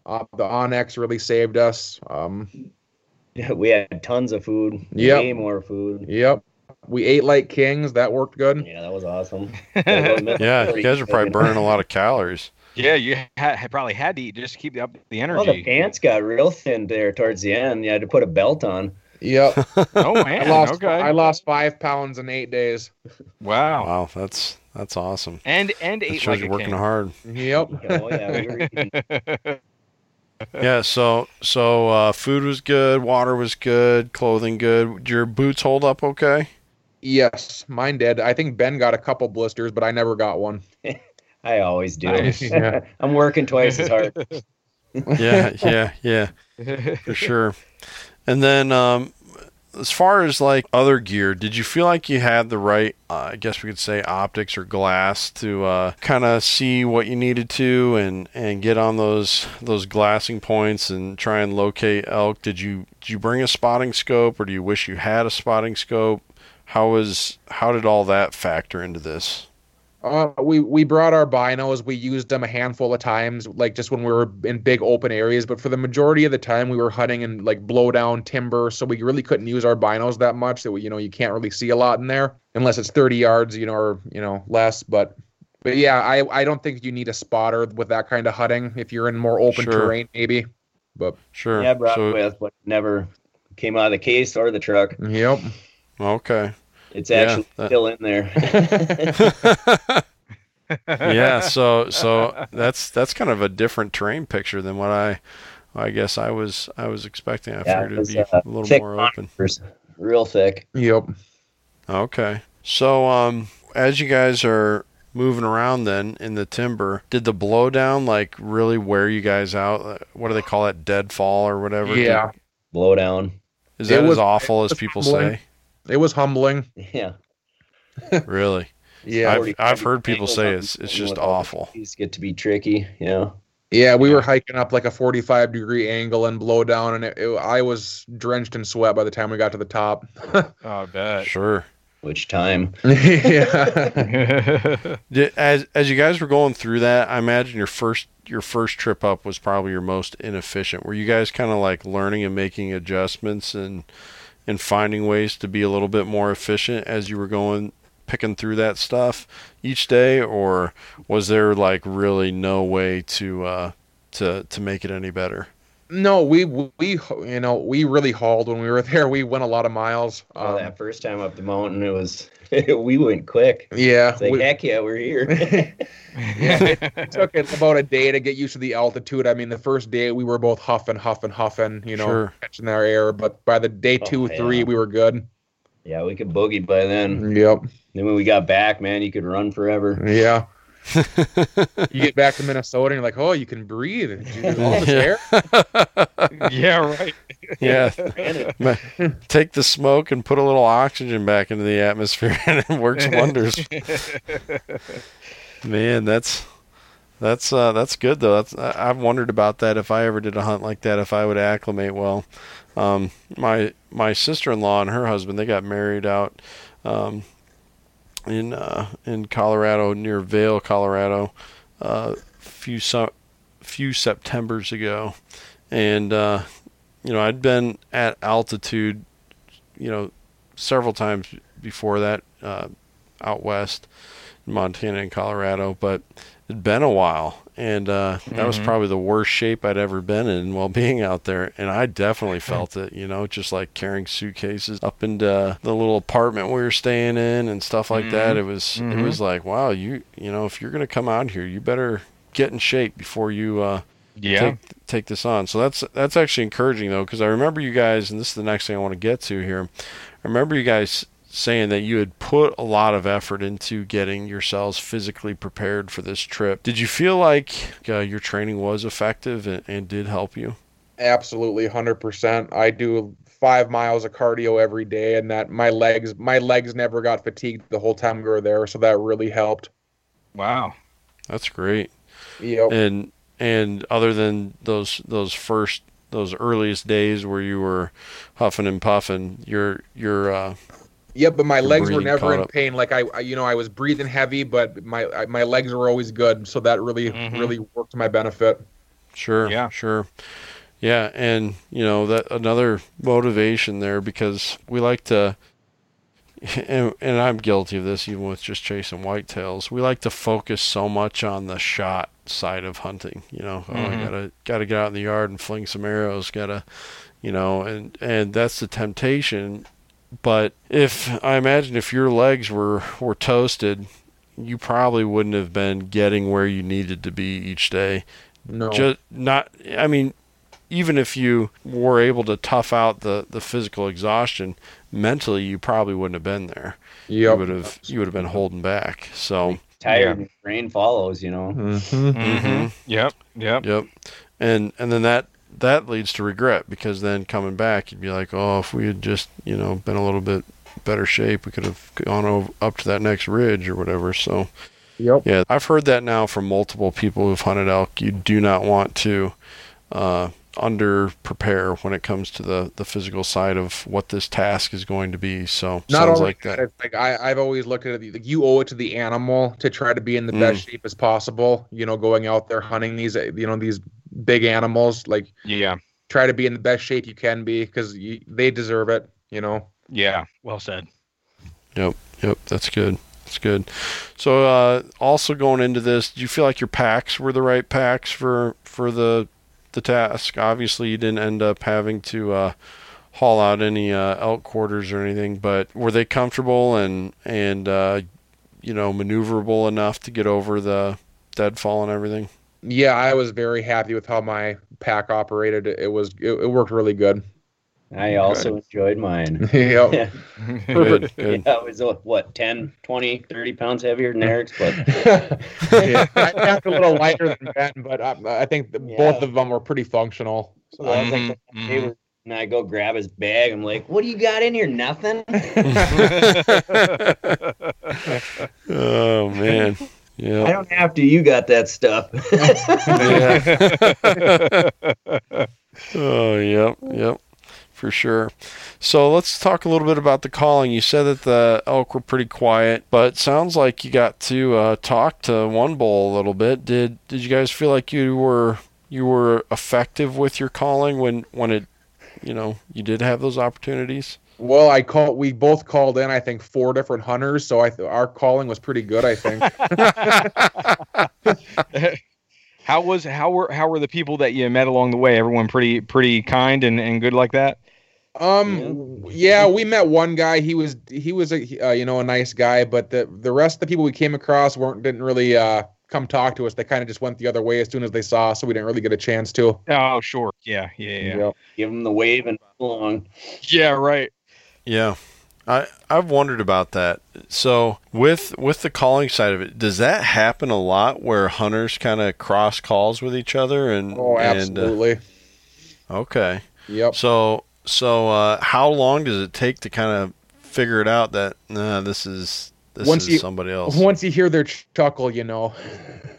Uh, the onX really saved us. Um, we had tons of food. Yeah, Way more food. yep. We ate like kings. That worked good. Yeah, that was awesome. Yeah, you guys are probably burning a lot of calories. yeah, you ha- had probably had to eat just to keep up the Well, energy. the pants got real thin there towards the end. You had to put a belt on. Yep. oh I man. lost. okay. I lost five pounds in eight days. wow. Wow, that's that's awesome. And and That shows like you're working king. hard. Yep. Oh yeah, we were eating. Yeah, so so uh, food was good, water was good, clothing good. Did your boots hold up okay? Yes, mine did. I think Ben got a couple blisters, but I never got one. I always do. Nice. Yeah. I'm working twice as hard. Yeah, yeah, yeah, for sure. And then um, as far as like other gear, did you feel like you had the right, uh, I guess we could say, optics or glass to uh, kind of see what you needed to and and get on those those glassing points and try and locate elk? Did you did you bring a spotting scope or do you wish you had a spotting scope? How was how did all that factor into this? Uh, we we brought our binos. We used them a handful of times, like just when we were in big open areas. But for the majority of the time, we were hunting in like blow down timber, so we really couldn't use our binos that much. That we, you know, you can't really see a lot in there unless it's 30 yards, you know, or you know less. But but yeah, I I don't think you need a spotter with that kind of hunting. If you're in more open Sure. terrain, maybe. But Sure. Yeah, I brought so, with, but never came out of the case or the truck. yep. okay. It's Yeah, actually that- still in there. yeah, so so that's that's kind of a different terrain picture than what I I guess I was I was expecting. I Yeah, figured it was, it'd be uh, a little thick more open. real thick. Yep. Okay. So um as you guys are moving around then in the timber, did the blowdown like really wear you guys out? Uh, What do they call it? Deadfall or whatever? Yeah. Blowdown. Is It that as awful as people say? It was humbling. Yeah. Really? Yeah. I've, I've heard people say it's it's just with all the awful. These get to be tricky. Yeah. Yeah, we were hiking up like a 45 degree angle and blow down, and it, it, I was drenched in sweat by the time we got to the top. Oh, I bet. Sure. Which time? yeah. As as you guys were going through that, I imagine your first your first trip up was probably your most inefficient. Were you guys kind of like learning and making adjustments and and finding ways to be a little bit more efficient as you were going picking through that stuff each day, or was there like really no way to uh, to to make it any better? No, we we you know we really hauled when we were there. We went a lot of miles. Oh, Um, that first time up the mountain, it was we went quick. yeah, It's like we- heck yeah, we're here. yeah, it took it about a day to get used to the altitude. I mean, the first day we were both huffing, huffing, huffing, you know, Sure. catching our air. But by the day Oh, two, yeah. three, we were good. yeah, we could boogie by then. Yep. Then when we got back, man, you could run forever. Yeah. You get back to Minnesota and you're like, oh, you can breathe. You do all this Yeah. yeah, right. yeah, take the smoke and put a little oxygen back into the atmosphere, and it works wonders. Man, that's that's uh, that's good though. That's I- I've wondered about that if I ever did a hunt like that, if I would acclimate well. Um, my my sister in law and her husband they got married out um, in uh, in Colorado near Vail, Colorado, uh, few su- few September's ago, and uh, you know I'd been at altitude, you know, several times before that uh, out west in Montana and Colorado, but it'd been a while, and uh, that was Mhm. probably the worst shape I'd ever been in while being out there, and I definitely felt it. You know, just like carrying suitcases up into the little apartment we were staying in and stuff like that. It was it Mhm. was like, wow, you you know, if you're gonna come out here, you better get in shape before you uh, Yeah. take take this on. So that's that's actually encouraging though, because I remember you guys, and this is the next thing I want to get to here. I remember you guys saying that you had put a lot of effort into getting yourselves physically prepared for this trip. Did you feel like uh, your training was effective and, and did help you? Absolutely, hundred percent. I do five miles of cardio every day, and that my legs my legs never got fatigued the whole time we were there, so that really helped. Wow. That's great. Yep. And and other than those those first those earliest days where you were huffing and puffing, your your uh, Yep, but my legs were never in up. pain. Like I, I, you know, I was breathing heavy, but my I, my legs were always good, so that really Mhm. really worked to my benefit. Sure. Yeah. Sure. Yeah, and you know that another motivation there because we like to, and, and I'm guilty of this even with just chasing whitetails. We like to focus so much on the shot side of hunting. You know, oh, I Mhm. gotta gotta get out in the yard and fling some arrows. Gotta, you know, and and that's the temptation. But if I imagine if your legs were were toasted, you probably wouldn't have been getting where you needed to be each day No. just not i mean even if you were able to tough out the the physical exhaustion mentally you probably wouldn't have been there you would have you would have been holding back so tired and brain follows, you know. Mhm. Mm-hmm. Yep. Yep. yep and and then that that leads to regret because then coming back you'd be like oh if we had just you know been a little bit better shape we could have gone over, up to that next ridge or whatever so Yep. Yeah, I've heard that now from multiple people who've hunted elk. You do not want to uh, under prepare when it comes to the, the physical side of what this task is going to be. So Not sounds like that. it's like I, I've always looked at it like you owe it to the animal to try to be in the Mm. best shape as possible. You know, going out there hunting these, you know, these big animals. Like Yeah. try to be in the best shape you can be because they deserve it. You know. Yeah. Well said. Yep, Yep. that's good. That's good. So uh, also going into this, do you feel like your packs were the right packs for for the the task? Obviously, you didn't end up having to uh, haul out any uh, elk quarters or anything, but were they comfortable and and uh, you know, maneuverable enough to get over the deadfall and everything? Yeah, I was very happy with how my pack operated. It was it, it worked really good. I also enjoyed mine. yep. yeah, Good, good. it was what 10, 20, 30 pounds heavier than Erek's, but yeah, I tapped a little lighter than Ben, but I, I think the, Yeah. both of them were pretty functional. So I was like, mhm. they were- and I go grab his bag. I'm like, "What do you got in here? Nothing." oh man. I don't have to. You got that stuff. oh, yep, yep, for sure. So let's talk a little bit about the calling. You said that the elk were pretty quiet, but it sounds like you got to uh, talk to one bull a little bit. Did Did you guys feel like you were you were effective with your calling when when it you know you did have those opportunities? Well, I call we both called in. I think four different hunters, so I th- our calling was pretty good. I think. how was how were how were the people that you met along the way? Everyone pretty pretty kind and, and good like that. Um. Yeah, we met one guy. He was he was a uh, you know a nice guy, but the the rest of the people we came across weren't didn't really uh come talk to us. They kind of just went the other way as soon as they saw us, so we didn't really get a chance to. Oh sure, yeah, yeah, yeah, Yep. Give them the wave and along. yeah, right. Yeah. I I've wondered about that. So with with the calling side of it, does that happen a lot where hunters kind of cross calls with each other and Oh, and uh, absolutely. okay. yep. So so uh, how long does it take to kind of figure it out that nah, this is this Once is you- somebody else? Once you hear their chuckle, you know.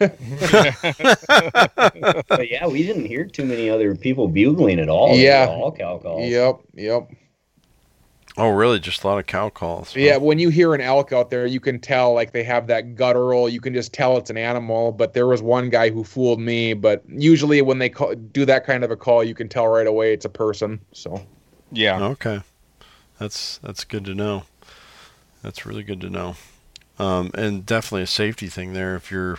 But yeah, we didn't hear too many other people bugling at all. Yeah. all cow calls. Yep. Yep. Oh, really? Just a lot of cow calls. Yeah, when you hear an elk out there, you can tell like they have that guttural. You can just tell it's an animal. But there was one guy who fooled me. But usually when they call, do that kind of a call, you can tell right away it's a person. So Yeah, Okay. That's that's good to know. That's really good to know. Um, and definitely a safety thing there. If you're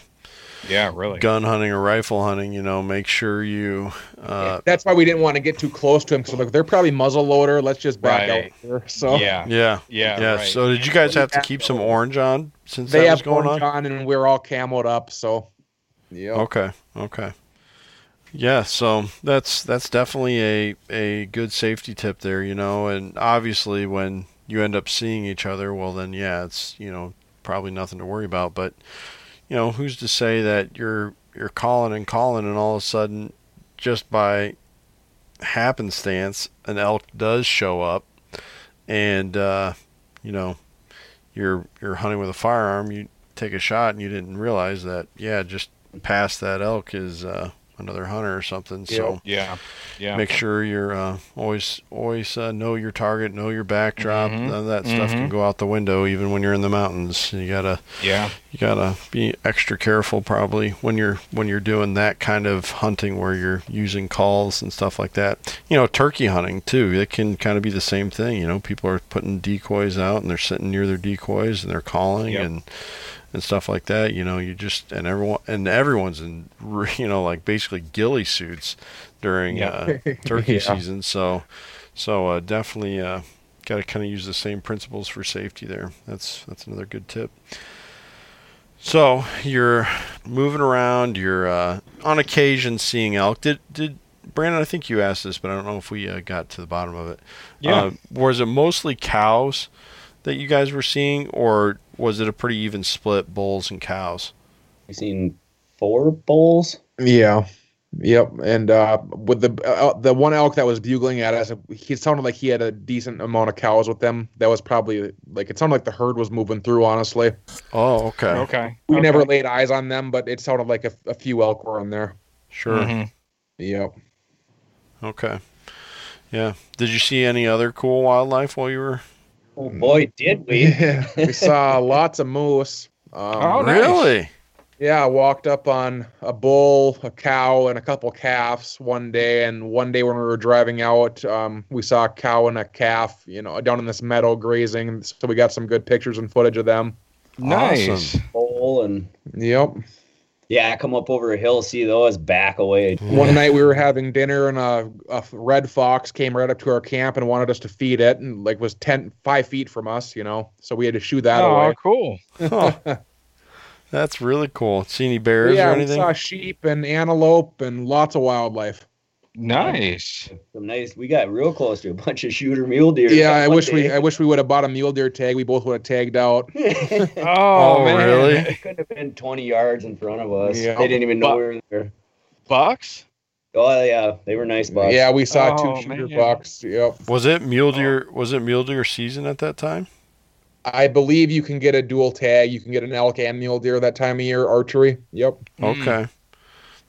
yeah, really. gun hunting or rifle hunting, you know, make sure you. Uh, that's why we didn't want to get too close to him. because like they're probably muzzle loader. Let's just back Right. out here. So Yeah, yeah, yeah, yeah. right. So did you guys have to keep some orange on since they that was have going orange on? on, and we're all camoed up. So yeah. Okay. Okay. Yeah, so that's that's definitely a a good safety tip there, you know, and obviously when you end up seeing each other, well then yeah, it's, you know, probably nothing to worry about, but you know, who's to say that you're you're calling and calling and all of a sudden just by happenstance an elk does show up and uh you know, you're you're hunting with a firearm, you take a shot and you didn't realize that yeah, just past that elk is uh, another hunter or something. So yeah, yeah. make sure you're uh, always always uh, know your target, know your backdrop. Mhm. None of that stuff can Mhm. go out the window, even when you're in the mountains. You gotta yeah, you gotta be extra careful probably when you're when you're doing that kind of hunting where you're using calls and stuff like that. You know, turkey hunting too. It can kind of be the same thing. You know, people are putting decoys out and they're sitting near their decoys and they're calling Yep. and and stuff like that. You know, you just and everyone and everyone's in you know like basically ghillie suits during Yeah. uh, turkey Yeah. season. So so uh, definitely uh, got to kind of use the same principles for safety there. That's that's another good tip. So you're moving around. You're uh, on occasion seeing elk. Did did Brandon? I think you asked this, but I don't know if we uh, got to the bottom of it. Yeah. Uh, was it mostly cows that you guys were seeing, or was it a pretty even split bulls and cows? We seen four bulls. Yeah. Yep. And uh, with the uh, the one elk that was bugling at us, he sounded like he had a decent amount of cows with them. That was probably like it sounded like the herd was moving through. Honestly, Oh, okay, okay. we okay. never laid eyes on them, but it sounded like a, a few elk were in there. sure, Mhm. Yep. okay, yeah. Did you see any other cool wildlife while you were? Oh boy, did we? Yeah. we saw lots of moose. Um, Oh, nice. really? Yeah, I walked up on a bull, a cow, and a couple calves one day. And one day when we were driving out, um, we saw a cow and a calf, you know, down in this meadow grazing. So we got some good pictures and footage of them. Nice. Awesome. Bull and Yep. Yeah, come up over a hill, see those, back away. One night we were having dinner and a, a red fox came right up to our camp and wanted us to feed it and like was 10, five feet from us, you know, so we had to shoo that away. oh, away. cool. Huh. That's really cool. See any bears yeah, or we anything? saw sheep and antelope and lots of wildlife. Nice. Some nice. We got real close to a bunch of shooter mule deer. Yeah, I one wish we. I wish we would have bought a mule deer tag. We both would have tagged out. Oh, Oh, man. really? It couldn't have been 20 yards in front of us. Yeah. They didn't even know But- we were there. Bucks? Oh yeah, they were nice bucks. Yeah, we saw Oh, two shooter man. bucks. Yep. Was it mule deer? Was it mule deer season at that time? I believe you can get a dual tag. You can get an elk and mule deer that time of year archery. Yep. Mm.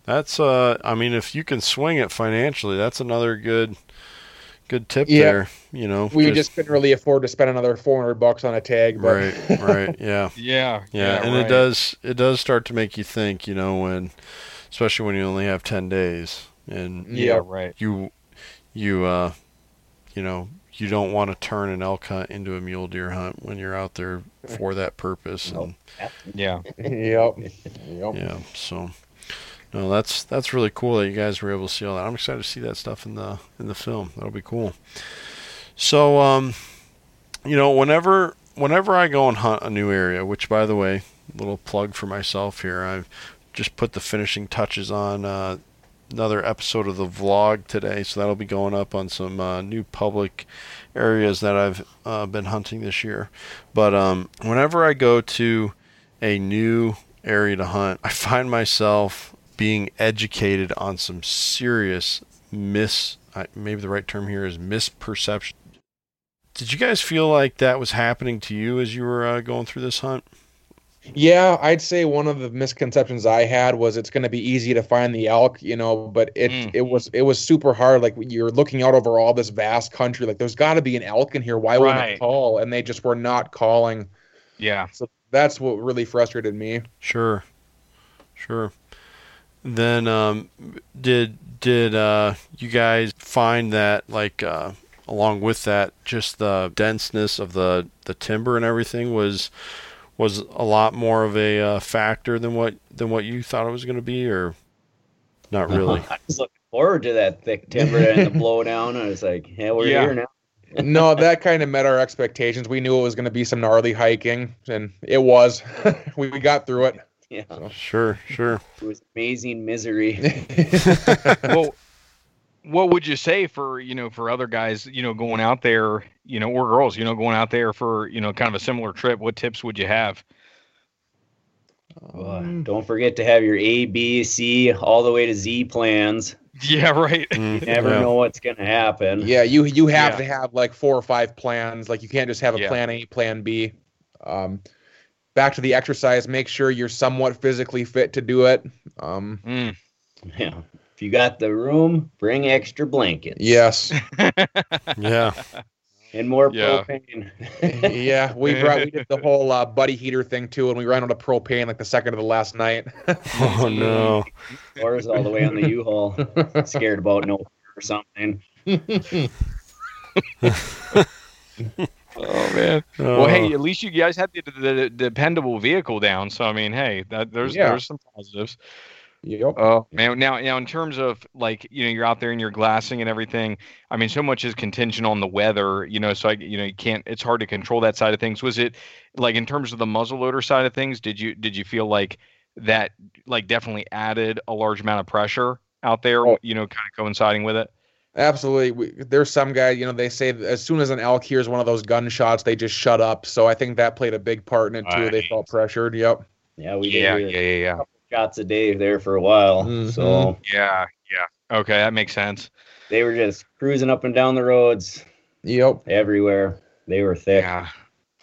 Okay. That's uh I mean if you can swing it financially, that's another good good tip Yeah. there, you know. We just couldn't really afford to spend another 400 bucks on a tag, but right, right, yeah. Yeah. Yeah, and right. it does it does start to make you think, you know, when especially when you only have 10 days and Yeah, Yeah. right. you you uh you know, you don't want to turn an elk hunt into a mule deer hunt when you're out there for that purpose and Yeah. yep. Yep. Yeah, so no, that's that's really cool that you guys were able to see all that. I'm excited to see that stuff in the in the film. That'll be cool. So, um, you know, whenever whenever I go and hunt a new area, which by the way, little plug for myself here, I've just put the finishing touches on uh, another episode of the vlog today, so that'll be going up on some uh, new public areas that I've uh, been hunting this year. But um, whenever I go to a new area to hunt, I find myself being educated on some serious mis maybe the right term here is misperception. Did you guys feel like that was happening to you as you were uh, going through this hunt? Yeah, I'd say one of the misconceptions I had was it's going to be easy to find the elk, you know, but it Mm. it was it was super hard. Like you're looking out over all this vast country, like there's got to be an elk in here. Why wouldn't Right. it call? And they just were not calling. Yeah. So that's what really frustrated me. Sure, sure. Then, um, did did uh, you guys find that like uh, along with that, just the denseness of the the timber and everything was was a lot more of a uh, factor than what than what you thought it was going to be, or not really? I was looking forward to that thick timber and the blowdown. I was like, yeah, we're Yeah. here now. no, that kind of met our expectations. We knew it was going to be some gnarly hiking, and it was. we, we got through it. Yeah, Sure, sure. it was amazing misery. well, what would you say for you know for other guys you know going out there you know or girls you know going out there for you know kind of a similar trip? What tips would you have? Uh, don't forget to have your A, B, C, all the way to Z plans. Yeah, right. Mm, You never yeah. know what's gonna happen. Yeah, you you have Yeah. to have like four or five plans. Like you can't just have a Yeah. plan A, plan B. Um, back to the exercise. Make sure you're somewhat physically fit to do it. Um, Mm. Yeah. If you got the room, bring extra blankets. yes, Yeah. And more Yeah. propane. yeah. We brought we did the whole uh, buddy heater thing too, and we ran out of propane like the second of the last night. Oh no. Ours all the way on the U-Haul. Scared about no or something. Oh man. Well, Uh, hey, at least you guys had the, the, the dependable vehicle down. So I mean, hey, that there's Yeah. there's some positives. yep. Oh man, now now in terms of like you know you're out there and you're glassing and everything. I mean, so much is contingent on the weather. You know, so I, you know you can't. It's hard to control that side of things. Was it like in terms of the muzzle loader side of things? Did you did you feel like that like definitely added a large amount of pressure out there? Oh. You know, kind of coinciding with it. Absolutely. We, there's some guy, you know, they say as soon as an elk hears one of those gunshots, they just shut up. So I think that played a big part in it too. They felt pressured. Yep. Yeah, we Yeah, did yeah, yeah, yeah, shots a day there for a while. Mhm. So yeah, yeah. Okay, that makes sense. they were just cruising up and down the roads Yep. everywhere. They were thick. Yeah.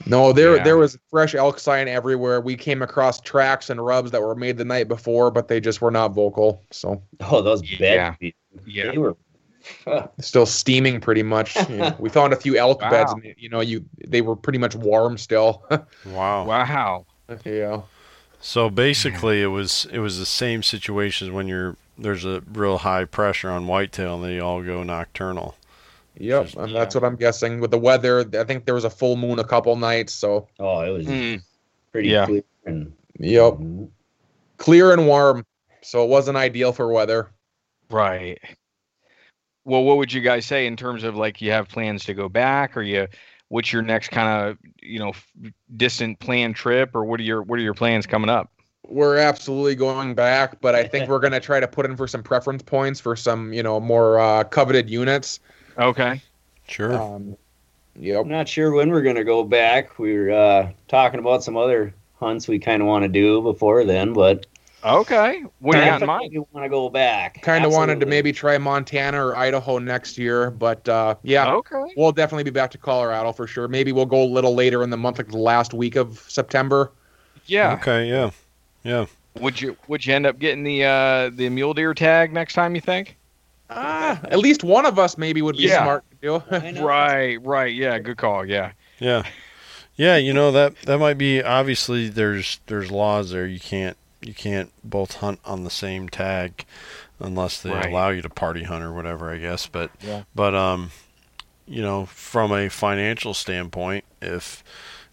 No, there Yeah. there was fresh elk sign everywhere. We came across tracks and rubs that were made the night before, but they just were not vocal. So Oh, those Yeah. beds. Yeah. They were still steaming pretty much. You know, we found a few elk beds, and you know, you they were pretty much warm still. wow. Wow. yeah. So basically, it was it was the same situation as when you're there's a real high pressure on whitetail and they all go nocturnal. Yep. Just- And that's what I'm guessing with the weather. I think there was a full moon a couple nights. So oh, it was Mm. pretty Yeah. clear and yep. clear and warm, so it wasn't ideal for weather. Right. Well, what would you guys say in terms of like you have plans to go back, or you? What's your next kind of you know distant planned trip, or what are your what are your plans coming up? We're absolutely going back, but I think we're gonna try to put in for some preference points for some you know more uh, coveted units. Okay. Sure. Um, yep. I'm not sure when we're gonna go back. We are uh, talking about some other hunts we kind of want to do before then, but Okay. What do you got in mind? You want to go back? Kind of wanted to maybe try Montana or Idaho next year, but uh, yeah, Okay. we'll definitely be back to Colorado for sure. Maybe we'll go a little later in the month, like the last week of September. Yeah. Okay. Yeah. Yeah. Would you would you end up getting the uh the mule deer tag next time? You think? Ah, at least one of us maybe would be Yeah. smart to do. Right. Right. Yeah. Good call. Yeah. Yeah. Yeah, you know that that might be obviously there's there's laws there. You can't you can't both hunt on the same tag unless they Right. allow you to party hunt or whatever, I guess. But Yeah. but um you know, from a financial standpoint, if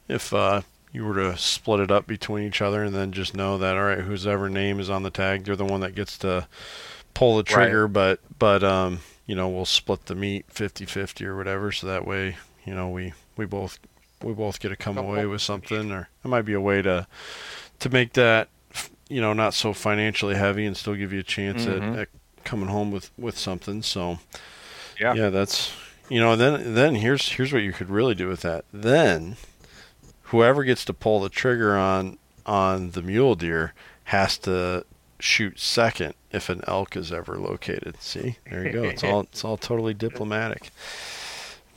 if uh you were to split it up between each other and then just know that all right, whose ever name is on the tag, they're the one that gets to pull the trigger, but but um you know, we'll split the meat 50-50 or whatever so that way, you know, we we both we both get to come away with something or it might be a way to to make that f- you know not so financially heavy and still give you a chance Mhm. at, at coming home with with something so Yeah. yeah that's you know then then here's here's what you could really do with that then whoever gets to pull the trigger on on the mule deer has to shoot second if an elk is ever located see there you go it's all it's all totally diplomatic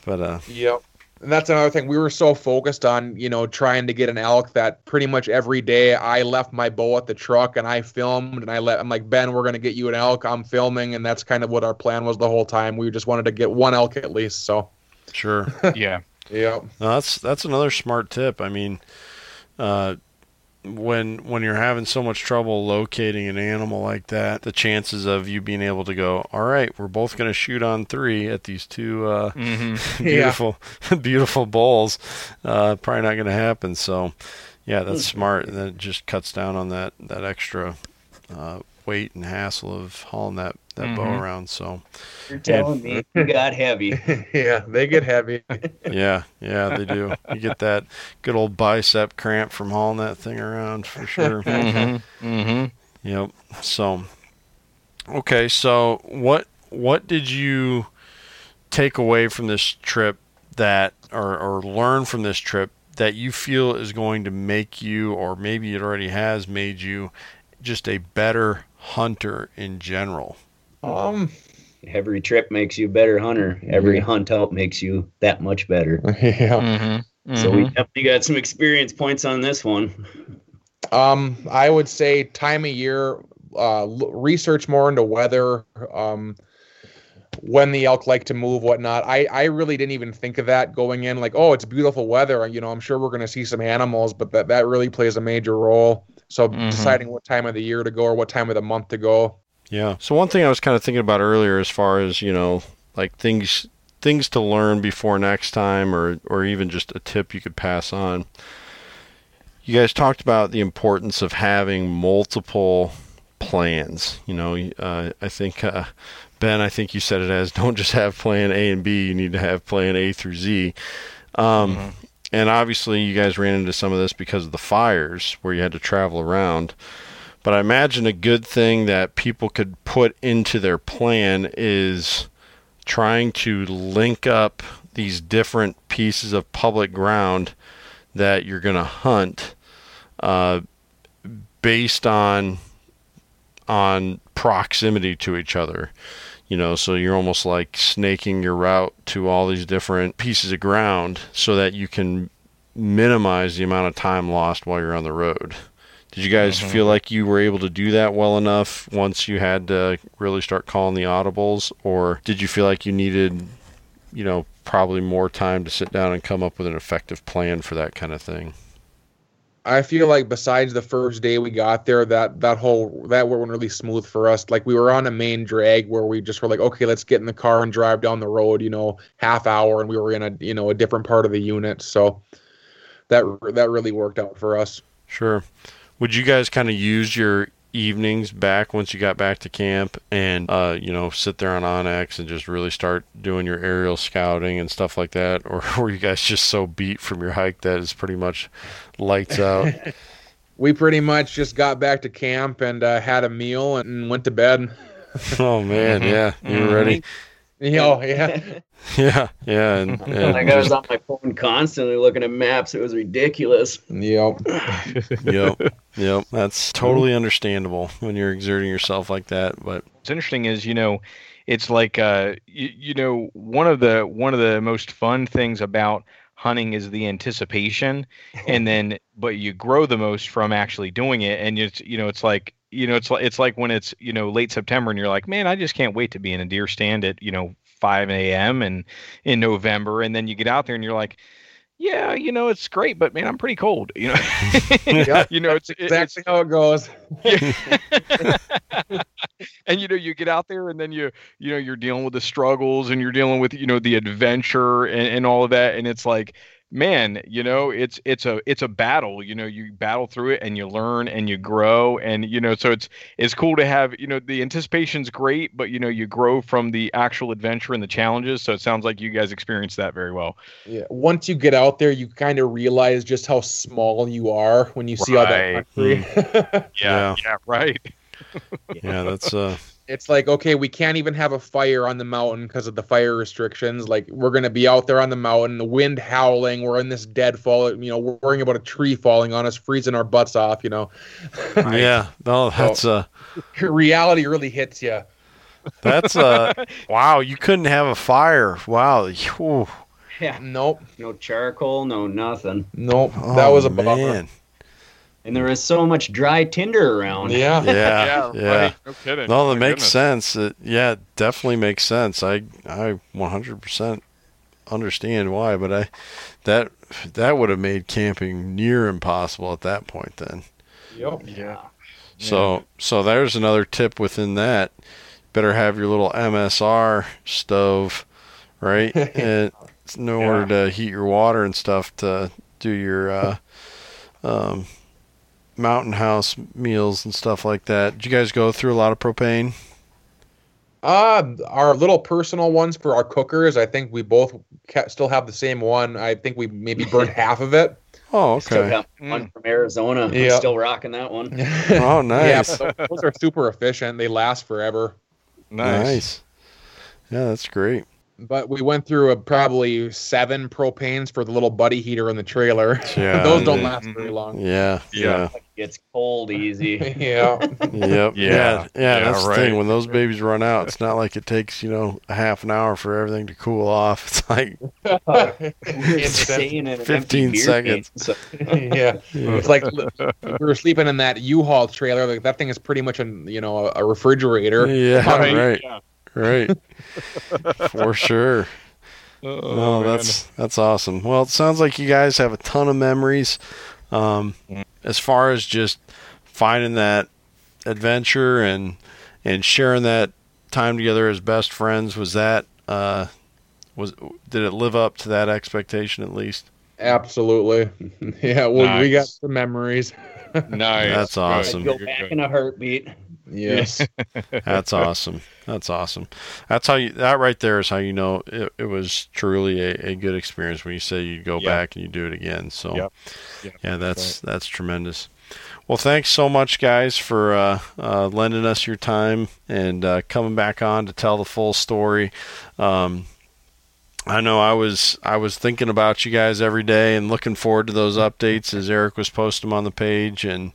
but uh Yep. And that's another thing. We were so focused on, you know, trying to get an elk that pretty much every day I left my bow at the truck and I filmed and I let I'm like, Ben, we're gonna get you an elk. I'm filming, and that's kind of what our plan was the whole time. We just wanted to get one elk at least. So sure Yeah. yep. No, that's that's another smart tip. I mean, uh, when when you're having so much trouble locating an animal like that, the chances of you being able to go, all right, we're both going to shoot on three at these two uh, Mm-hmm. beautiful beautiful bulls, uh, probably not going to happen. So, yeah, that's smart, and then it just cuts down on that that extra uh, weight and hassle of hauling that that bow Mhm. around. So, You're telling me you got heavy. yeah, they get heavy. Yeah, yeah, they do. You get that good old bicep cramp from hauling that thing around for sure. Mm-hmm. Mm-hmm. yep. So, okay, so what what did you take away from this trip that, or or learn from this trip that you feel is going to make you, or maybe it already has made you, just a better hunter in general? Um, Every trip makes you a better hunter. Every hunt out makes you that much better. yeah. Mm-hmm. So we definitely got some experience points on this one. Um, I would say time of year, uh, l- research more into weather, um, when the elk like to move, whatnot. I, I really didn't even think of that going in. Like, oh, it's beautiful weather. You know, I'm sure we're going to see some animals, but that, that really plays a major role. So Mhm. deciding what time of the year to go or what time of the month to go. Yeah. So one thing I was kind of thinking about earlier, as far as you know, like things things to learn before next time, or or even just a tip you could pass on. You guys talked about the importance of having multiple plans. You know, uh, I think uh, Ben, I think you said it as don't just have plan A and B. You need to have plan A through Z. Um, Mhm. And obviously, you guys ran into some of this because of the fires, where you had to travel around. But I imagine a good thing that people could put into their plan is trying to link up these different pieces of public ground that you're going to hunt uh, based on on proximity to each other. You know, so you're almost like snaking your route to all these different pieces of ground so that you can minimize the amount of time lost while you're on the road. Did you guys Mhm. feel like you were able to do that well enough once you had to really start calling the audibles, or did you feel like you needed, you know, probably more time to sit down and come up with an effective plan for that kind of thing? I feel like besides the first day we got there, that that whole that went really smooth for us. Like we were on a main drag where we just were like, okay, let's get in the car and drive down the road. You know, half hour, and we were in a you know a different part of the unit. So that that really worked out for us. Sure. Would you guys kind of use your evenings back once you got back to camp and uh, you know sit there on onX and just really start doing your aerial scouting and stuff like that or were you guys just so beat from your hike that it's pretty much lights out. We pretty much just got back to camp and uh, had a meal and went to bed. Oh man. Yeah. You were ready oh yeah yeah yeah and, and like I was on my phone constantly looking at maps. It was ridiculous. yep yep yep that's totally understandable when you're exerting yourself like that but what's interesting is you know it's like uh you, you know one of the one of the most fun things about hunting is the anticipation and then but you grow the most from actually doing it and it's you know it's like you know it's like it's like when it's you know late september and you're like man i just can't wait to be in a deer stand at you know 5 a.m and in november and then you get out there and you're like yeah, you know, it's great, but man, I'm pretty cold. You know, Yeah. you know, it's exactly how it goes and you know you get out there and then you you know you're dealing with the struggles and you're dealing with you know the adventure and, and all of that and it's like man you know it's it's a it's a battle you know you battle through it and you learn and you grow and you know so it's it's cool to have you know the anticipation's great but you know you grow from the actual adventure and the challenges so it sounds like you guys experienced that very well yeah once you get out there you kind of realize just how small you are when you see all that Right. country Yeah. yeah right yeah that's uh it's like okay we can't even have a fire on the mountain because of the fire restrictions. Like we're going to be out there on the mountain the wind howling we're in this deadfall you know we're worrying about a tree falling on us freezing our butts off you know. Yeah. No that's uh reality really hits you that's uh wow you couldn't have a fire. Wow. Whew. Yeah. nope. No charcoal, no nothing. nope. That was a Oh, bummer. man. And there was so much dry tinder around. yeah. Yeah. Yeah, right. no kidding. No My that makes goodness. sense. It, yeah it definitely makes sense. I i 100% understand why but i that that would have made camping near impossible at that point then. Yep. Yeah. So so there's another tip within that. Better have your little msr stove right? And in order to heat your water and stuff to do your uh um mountain house meals and stuff like that did you guys go through a lot of propane Uh, our little personal ones for our cookers, I think we both ca- still have the same one. I think we maybe burned half of it. oh Still okay got one from Arizona. Yeah. still rocking that one. oh nice Yeah, those are super efficient. They last forever. nice, nice yeah that's great But we went through a, probably seven propanes for the little buddy heater in the trailer. Yeah, those don't last very mm-hmm. long. yeah yeah It's cold easy. yeah. Yep. Yeah. Yeah. Yeah, that's the right. thing. When those babies run out, it's not like it takes, you know, a half an hour for everything to cool off. It's like, We're in 15 seconds. can, so- yeah. It's like we were sleeping in that U-Haul trailer. Like that thing is pretty much a you know a, a refrigerator. yeah, Right. right, Yeah. Right. For sure. Oh, No, man. that's that's awesome. Well, it sounds like you guys have a ton of memories. Um, Mm. as far as just finding that adventure and and sharing that time together as best friends, was that uh, was did it live up to that expectation at least? Absolutely. Yeah. Well, we got Nice. some memories. nice. That's awesome. I'd go back in a heartbeat. Yes. That's awesome. That's awesome. That's how you. That right there is how you know it, it was truly a, a good experience when you say you go Yep. back and you do it again. So Yep. Yep. yeah, that's that's tremendous. Well, thanks so much, guys, for uh, uh, lending us your time and uh, coming back on to tell the full story. Um, I know I was I was thinking about you guys every day and looking forward to those updates as Erek was posting them on the page and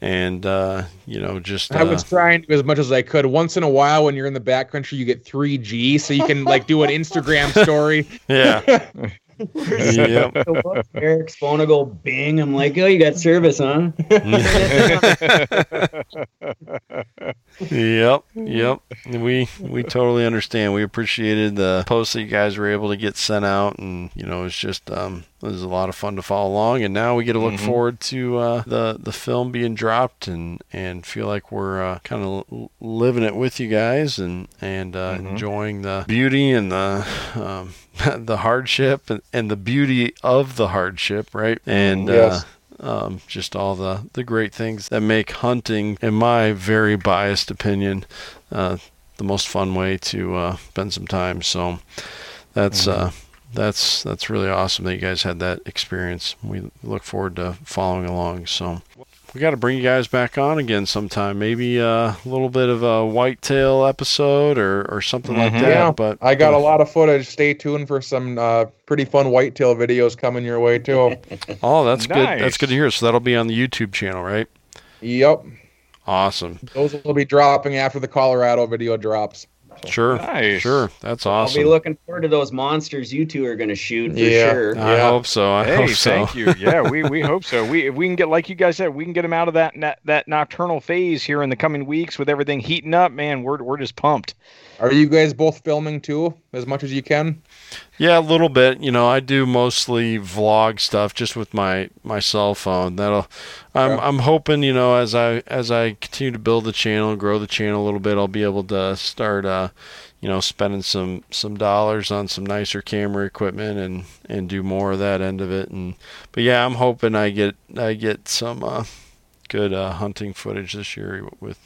and uh, you know just I was uh, trying to as much as I could. Once in a while, when you're in the backcountry, you get 3G, so you can like do an Instagram story. yeah yep. So what's Erek's phone will go bing. I'm like, oh, you got service, huh? Yep, yep. We we totally understand. We appreciated the posts that you guys were able to get sent out, and you know it's just um, it was a lot of fun to follow along. And now we get to look Mhm. forward to uh, the the film being dropped, and and feel like we're uh, kind of living it with you guys, and and uh, Mhm. enjoying the beauty and the um, the hardship and, and the beauty of the hardship, right? And Yes. Um, just all the, the great things that make hunting, in my very biased opinion, uh, the most fun way to uh, spend some time. So that's mm-hmm. uh, that's that's really awesome that you guys had that experience. We look forward to following along. So we got to bring you guys back on again sometime. Maybe uh, a little bit of a whitetail episode or, or something mm-hmm. like that. Yeah, but I got a lot of footage. Stay tuned for some uh, pretty fun whitetail videos coming your way too. oh, that's nice. good. That's good to hear. So that'll be on the YouTube channel, right? Yep. Awesome. Those will be dropping after the Colorado video drops. Sure, nice. sure, that's awesome. I'll be looking forward to those monsters you two are going to shoot for yeah, sure. I yeah. hope so. I hey, hope so. thank you. Yeah, we, we hope so. We if we can get like you guys said, we can get them out of that that, that nocturnal phase here in the coming weeks with everything heating up. Man, we're we're just pumped. Are you guys both filming too, as much as you can? Yeah, a little bit. You know, I do mostly vlog stuff just with my my cell phone. That'll. I'm yeah. I'm hoping you know as I as I continue to build the channel grow the channel a little bit, I'll be able to start. Uh, you know, spending some some dollars on some nicer camera equipment and and do more of that end of it. And but yeah, I'm hoping I get I get some uh, good uh, hunting footage this year. With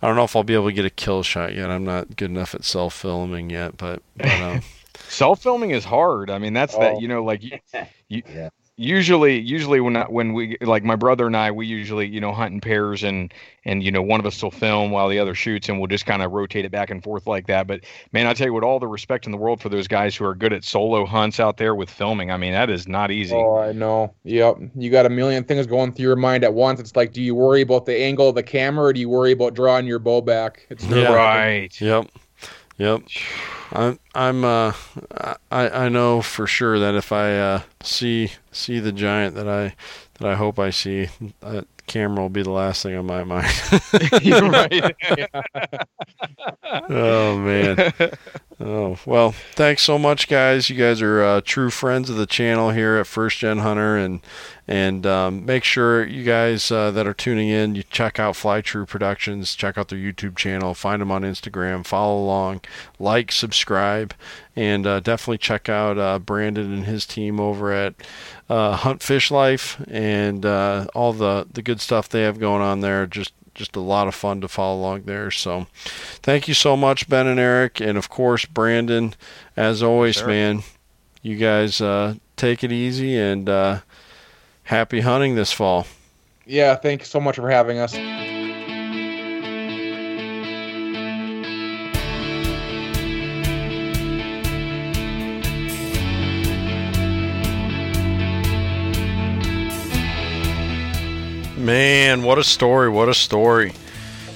I don't know if I'll be able to get a kill shot yet. I'm not good enough at self filming yet, but. but um, self filming is hard. I mean, that's oh. that you know, like you, you yeah usually usually when I, when we like my brother and I we usually you know hunt in pairs and and you know one of us will film while the other shoots and we'll just kind of rotate it back and forth like that. But man I tell you what all the respect in the world for those guys who are good at solo hunts out there with filming. I mean that is not easy. Oh I know. Yep. You got a million things going through your mind at once. It's like do you worry about the angle of the camera or do you worry about drawing your bow back? It's yeah. right. Yep yep I'm I'm uh I I know for sure that if I uh see see the giant that I that I hope I see, that camera will be the last thing on my mind. You're right. oh man. Oh well, thanks so much, guys. You guys are uh, true friends of the channel here at First Gen Hunter, and and um, make sure you guys uh, that are tuning in, you check out Fly True Productions, check out their YouTube channel, find them on Instagram, follow along, like, subscribe, and uh, definitely check out uh, Brandon and his team over at uh, Hunt Fish Life and uh, all the the good stuff they have going on there. Just just a lot of fun to follow along there. So, thank you so much, Ben and Erek, and of course Brandon. As always, sure. man, you guys uh, take it easy and happy hunting this fall. Yeah, thanks so much for having us. Man, what a story! What a story.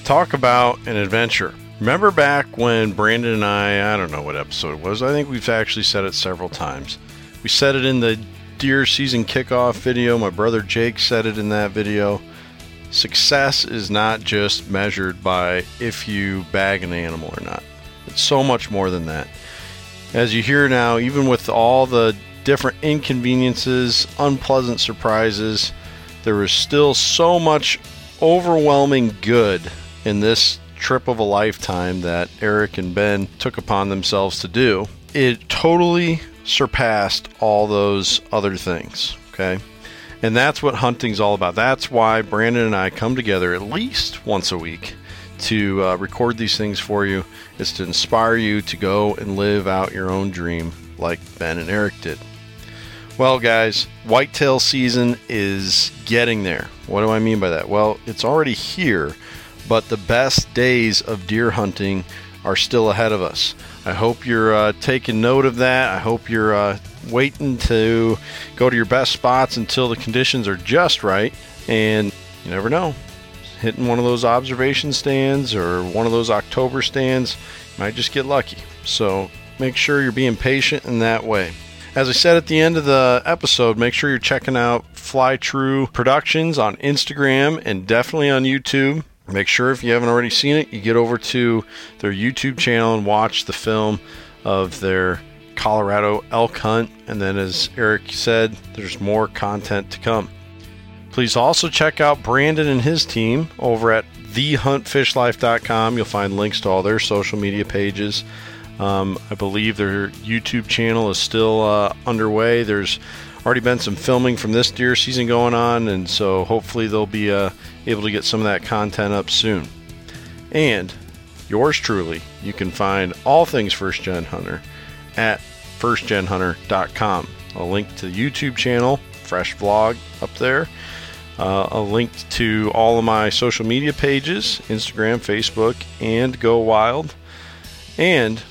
Talk about an adventure. Remember back when Brandon and I, I don't know what episode it was, I think we've actually said it several times. We said it in the deer season kickoff video. My brother Jake said it in that video. Success is not just measured by if you bag an animal or not. It's so much more than that. As you hear now, even with all the different inconveniences, unpleasant surprises, there is still so much overwhelming good in this trip of a lifetime that Erek and Ben took upon themselves to do. It totally surpassed all those other things. Okay. And that's what hunting's all about. That's why Brandon and I come together at least once a week to uh, record these things for you. Is to inspire you to go and live out your own dream like Ben and Erek did. Well, guys, whitetail season is getting there. What do I mean by that? Well, it's already here, but the best days of deer hunting are still ahead of us. I hope you're uh, taking note of that. I hope you're uh, waiting to go to your best spots until the conditions are just right. And you never know, hitting one of those observation stands or one of those October stands might just get lucky. So make sure you're being patient in that way. As I said at the end of the episode, make sure you're checking out Fly True Productions on Instagram and definitely on YouTube. Make sure if you haven't already seen it, you get over to their YouTube channel and watch the film of their Colorado elk hunt. And then, as Erek said, there's more content to come. Please also check out Brandon and his team over at thehuntfishlife.com. You'll find links to all their social media pages. Um, I believe their YouTube channel is still uh, underway. There's already been some filming from this deer season going on, and so hopefully they'll be uh, able to get some of that content up soon. And yours truly, you can find all things First Gen Hunter at firstgenhunter.com. A link to the YouTube channel, fresh vlog up there. Uh, a link to all of my social media pages Instagram, Facebook, and Go Wild. And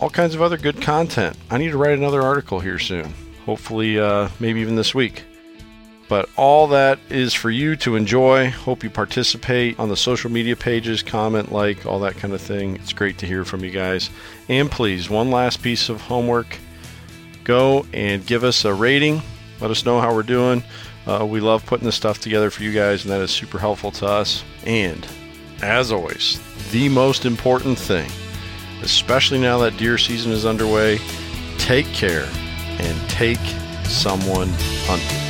all kinds of other good content. I need to write another article here soon. Hopefully, uh, maybe even this week. But all that is for you to enjoy. Hope you participate on the social media pages, comment, like, all that kind of thing. It's great to hear from you guys. And please, one last piece of homework go and give us a rating. Let us know how we're doing. Uh, we love putting this stuff together for you guys, and that is super helpful to us. And as always, the most important thing, especially now that deer season is underway, take care and take someone hunting.